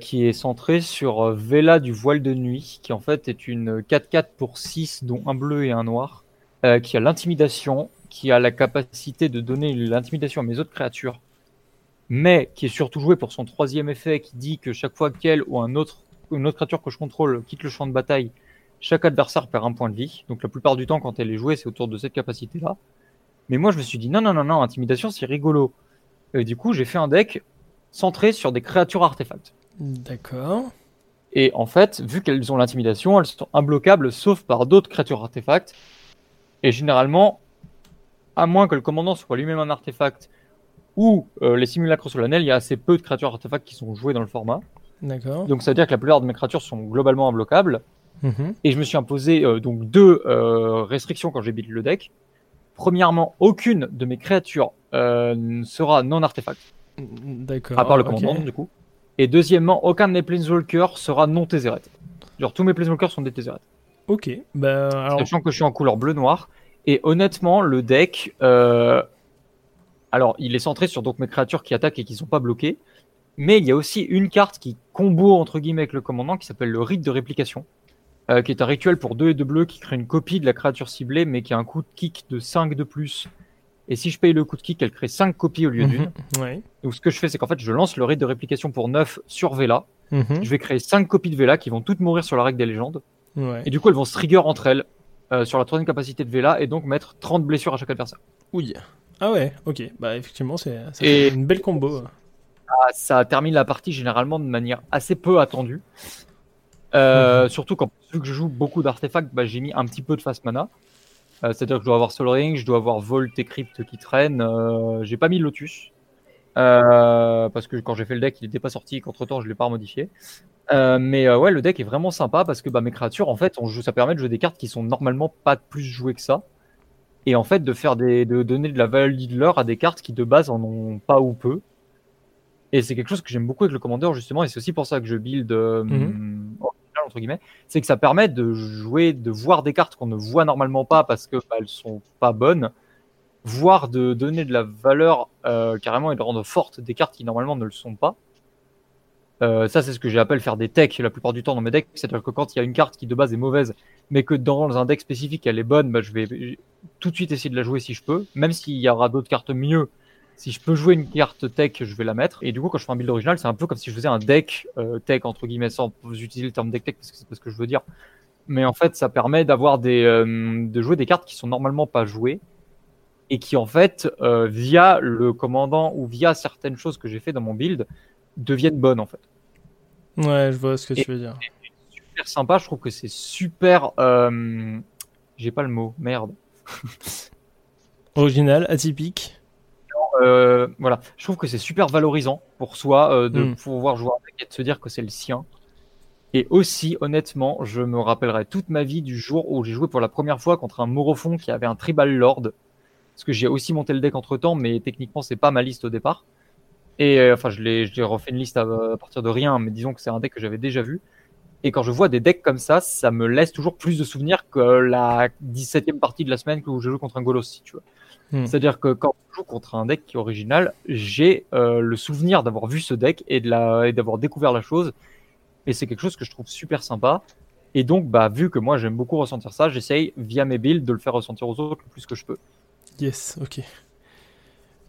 qui est centré sur Vela du voile de nuit, qui en fait est une 4-4 pour 6, dont un bleu et un noir, euh, qui a l'intimidation, qui a la capacité de donner l'intimidation à mes autres créatures, mais qui est surtout joué pour son troisième effet, qui dit que chaque fois qu'elle ou un autre, une autre créature que je contrôle quitte le champ de bataille, chaque adversaire perd un point de vie. Donc la plupart du temps, quand elle est jouée, c'est autour de cette capacité-là. Mais moi, je me suis dit non, non, non, non, intimidation, c'est rigolo. Et du coup, j'ai fait un deck centré sur des créatures artefacts. D'accord. Et en fait, vu qu'elles ont l'intimidation, elles sont imbloquables sauf par d'autres créatures artefacts. Et généralement, à moins que le commandant soit lui-même un artefact ou euh, les simulacres solennels, il y a assez peu de créatures artefacts qui sont jouées dans le format. D'accord. Donc ça veut dire que la plupart de mes créatures sont globalement imbloquables. Mhm. Et je me suis imposé euh, donc deux euh, restrictions quand j'ai build le deck. Premièrement, aucune de mes créatures ne sera non artefact, D'accord. à part le commandant du coup. Et deuxièmement, aucun de mes planeswalkers sera non Tézéret. Genre tous mes planeswalkers sont des Tézéret. Ok. Bah, alors, Sachant que je suis en couleur bleu-noir. Et honnêtement, le deck, euh, alors il est centré sur donc mes créatures qui attaquent et qui sont pas bloquées. Mais il y a aussi une carte qui combo entre guillemets avec le commandant qui s'appelle le rite de réplication. euh, qui est un rituel pour 2 et 2 bleus qui crée une copie de la créature ciblée mais qui a un coût de kick de 5 de plus. Et si je paye le coût de kick, elle crée 5 copies au lieu d'une. [LAUGHS] Ouais. Donc ce que je fais, c'est qu'en fait, je lance le rite de réplication pour 9 sur Vela. Mhm. Je vais créer 5 copies de Vela qui vont toutes mourir sur la règle des légendes. Ouais. Et du coup, elles vont se trigger entre elles euh, sur la troisième capacité de Vela et donc mettre 30 blessures à chaque adversaire. Oui. Ah ouais, ok. Bah effectivement, c'est ça Et- une belle combo. Ah, ça termine la partie généralement de manière assez peu attendue. Euh, Surtout quand vu que je joue beaucoup d'artefacts, bah, j'ai mis un petit peu de fast mana. Euh, C'est-à-dire que je dois avoir Sol Ring, je dois avoir Volt et Crypt qui traînent. Euh, j'ai pas mis Lotus. Euh, parce que quand j'ai fait le deck, il n'était pas sorti, qu'entre temps je l'ai pas remodifié. Euh, mais euh, ouais, le deck est vraiment sympa parce que bah, mes créatures, en fait, on joue, ça permet de jouer des cartes qui sont normalement pas plus jouées que ça. Et en fait, de faire des, de donner de la valeur à des cartes qui de base en ont pas ou peu. Et c'est quelque chose que j'aime beaucoup avec le commandeur justement, et c'est aussi pour ça que je build euh, Mhm. entre guillemets, c'est que ça permet de jouer, de voir des cartes qu'on ne voit normalement pas parce que bah, elles sont pas bonnes, voire de donner de la valeur euh, carrément et de rendre forte des cartes qui normalement ne le sont pas. Euh, ça, c'est ce que j'appelle faire des techs la plupart du temps dans mes decks. C'est-à-dire que quand il y a une carte qui de base est mauvaise, mais que dans un deck spécifique elle est bonne, bah, je vais tout de suite essayer de la jouer si je peux. Même s'il y aura d'autres cartes mieux, si je peux jouer une carte tech, je vais la mettre. Et du coup, quand je fais un build original, c'est un peu comme si je faisais un deck euh, tech, entre guillemets, sans utiliser le terme deck tech parce que c'est pas ce que je veux dire. Mais en fait, ça permet d'avoir des, euh, de jouer des cartes qui sont normalement pas jouées et qui, en fait, euh, via le commandant ou via certaines choses que j'ai fait dans mon build, deviennent bonnes, en fait. Ouais, je vois ce que tu veux dire. Super sympa, je trouve que c'est super. Euh... J'ai pas le mot, merde. [LAUGHS] Original, atypique. Euh, voilà, je trouve que c'est super valorisant pour soi de Mm. pouvoir jouer avec et de se dire que c'est le sien. Et aussi, honnêtement, je me rappellerai toute ma vie du jour où j'ai joué pour la première fois contre un Morofon qui avait un Tribal Lord. Parce que j'ai aussi monté le deck entre temps, mais techniquement, c'est pas ma liste au départ. Et euh, enfin, je l'ai refait une liste à, à partir de rien, mais disons que c'est un deck que j'avais déjà vu. Et quand je vois des decks comme ça, ça me laisse toujours plus de souvenirs que la 17e partie de la semaine où je joue contre un Golos, si tu veux. Hmm. C'est-à-dire que quand je joue contre un deck qui est original, j'ai euh, le souvenir d'avoir vu ce deck et d'avoir découvert la chose. Et c'est quelque chose que je trouve super sympa. Et donc, bah, vu que moi j'aime beaucoup ressentir ça, j'essaye via mes builds de le faire ressentir aux autres le plus que je peux. Yes, ok.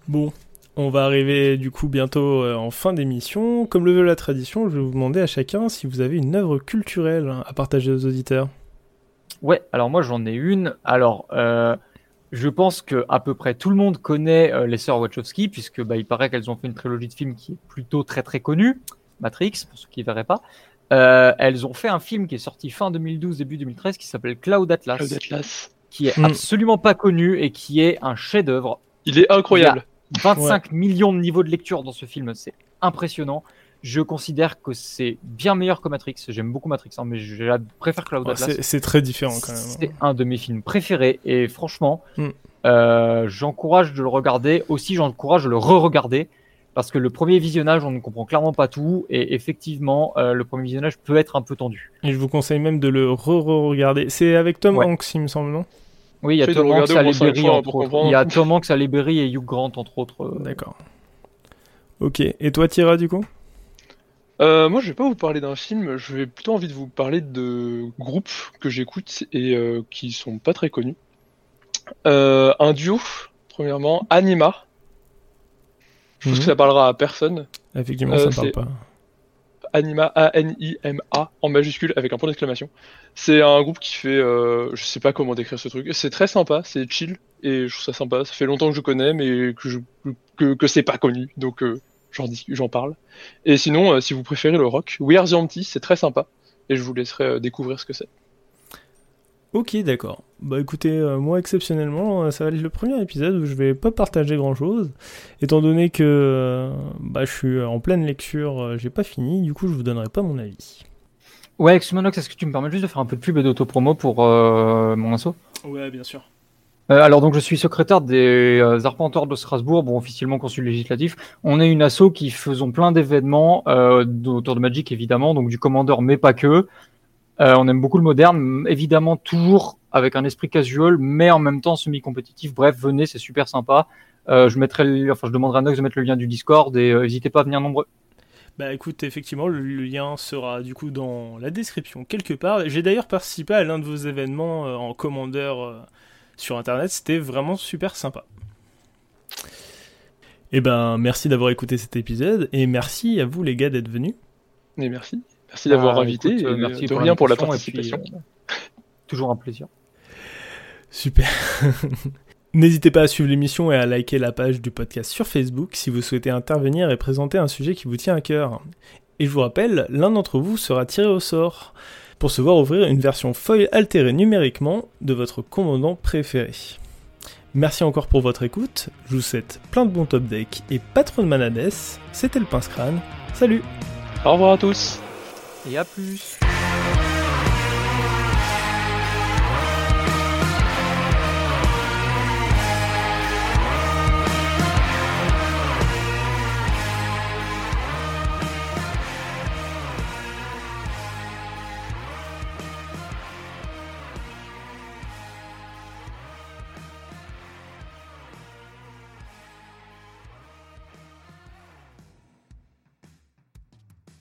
Bon, on va arriver du coup bientôt euh, en fin d'émission. Comme le veut la tradition, je vais vous demander à chacun si vous avez une œuvre culturelle à partager aux auditeurs. Ouais, alors moi j'en ai une. Alors, euh, je pense que à peu près tout le monde connaît euh, les sœurs Wachowski, puisque bah, il paraît qu'elles ont fait une trilogie de films qui est plutôt très très connue, Matrix, pour ceux qui ne verraient pas. Euh, elles ont fait un film qui est sorti fin 2012, début 2013, qui s'appelle Cloud Atlas, Cloud Atlas. Qui est Hmm. absolument pas connu et qui est un chef-d'œuvre. Il est incroyable. 25 millions de niveaux de lecture dans ce film, c'est impressionnant. Je considère que c'est bien meilleur que Matrix. J'aime beaucoup Matrix, hein, mais je préfère Cloud Ouais, Atlas. c'est c'est très différent quand même. C'est un de mes films préférés et franchement, Mm. euh, j'encourage de le regarder. Aussi, j'encourage de le re-regarder parce que le premier visionnage, on ne comprend clairement pas tout et effectivement, euh, le premier visionnage peut être un peu tendu. Et je vous conseille même de le re-regarder. C'est avec Tom Ouais. Hanks, il me semble, non? Oui, il y a Tom Hanks, regarder au moins Ali cinq Berry, fois entre pour autres. comprendre. Il y a Tom Hanks, Ali Berry et Hugh Grant entre autres. euh. D'accord. Ok, et toi Tira du coup? Euh, moi, je vais pas vous parler d'un film, je vais plutôt envie de vous parler de groupes que j'écoute et euh, qui sont pas très connus. Euh, un duo, premièrement, Anima. Je pense Mhm. que ça parlera à personne. Effectivement, Euh, ça parle pas. Anima, A-N-I-M-A, en majuscule avec un point d'exclamation. C'est un groupe qui fait, euh, je sais pas comment décrire ce truc. C'est très sympa, c'est chill et je trouve ça sympa. Ça fait longtemps que je connais, mais que je, que, c'est pas connu, donc euh, j'en parle. Et sinon, euh, si vous préférez le rock, We Are the Empty, c'est très sympa et je vous laisserai euh, découvrir ce que c'est. Ok, d'accord. Bah écoutez, euh, moi exceptionnellement, euh, ça va être le premier épisode où je vais pas partager grand chose, étant donné que euh, bah, je suis en pleine lecture, euh, j'ai pas fini, du coup je vous donnerai pas mon avis. Ouais, Xmonox, est-ce que tu me permets juste de faire un peu de pub et d'autopromo pour euh, mon asso? Ouais, bien sûr. Euh, alors donc je suis secrétaire des euh, arpenteurs de Strasbourg, bon officiellement consul législatif. On est une asso qui faisons plein d'événements euh, autour de Magic évidemment, donc du commandeur mais pas que. Euh, on aime beaucoup le moderne, évidemment toujours avec un esprit casual, mais en même temps semi-compétitif. Bref, venez, c'est super sympa. Euh, je mettrai, le- enfin je demanderai à Nox de mettre le lien du Discord et euh, n'hésitez pas à venir nombreux. Bah écoute, effectivement, le, lien sera du coup dans la description quelque part. J'ai d'ailleurs participé à l'un de vos événements euh, en commandeur euh, sur internet, c'était vraiment super sympa. Et ben merci d'avoir écouté cet épisode et merci à vous les gars d'être venus. Et merci. Merci d'avoir Ah, invité écoute, euh, et merci de rien pour la et puis, participation. euh, toujours un plaisir. Super. [LAUGHS] N'hésitez pas à suivre l'émission et à liker la page du podcast sur Facebook si vous souhaitez intervenir et présenter un sujet qui vous tient à cœur. Et je vous rappelle, l'un d'entre vous sera tiré au sort pour se voir ouvrir une version foil altérée numériquement de votre commandant préféré. Merci encore pour votre écoute, je vous souhaite plein de bons top deck et pas trop de manades, c'était le pince crâne, salut Au revoir à tous et à plus.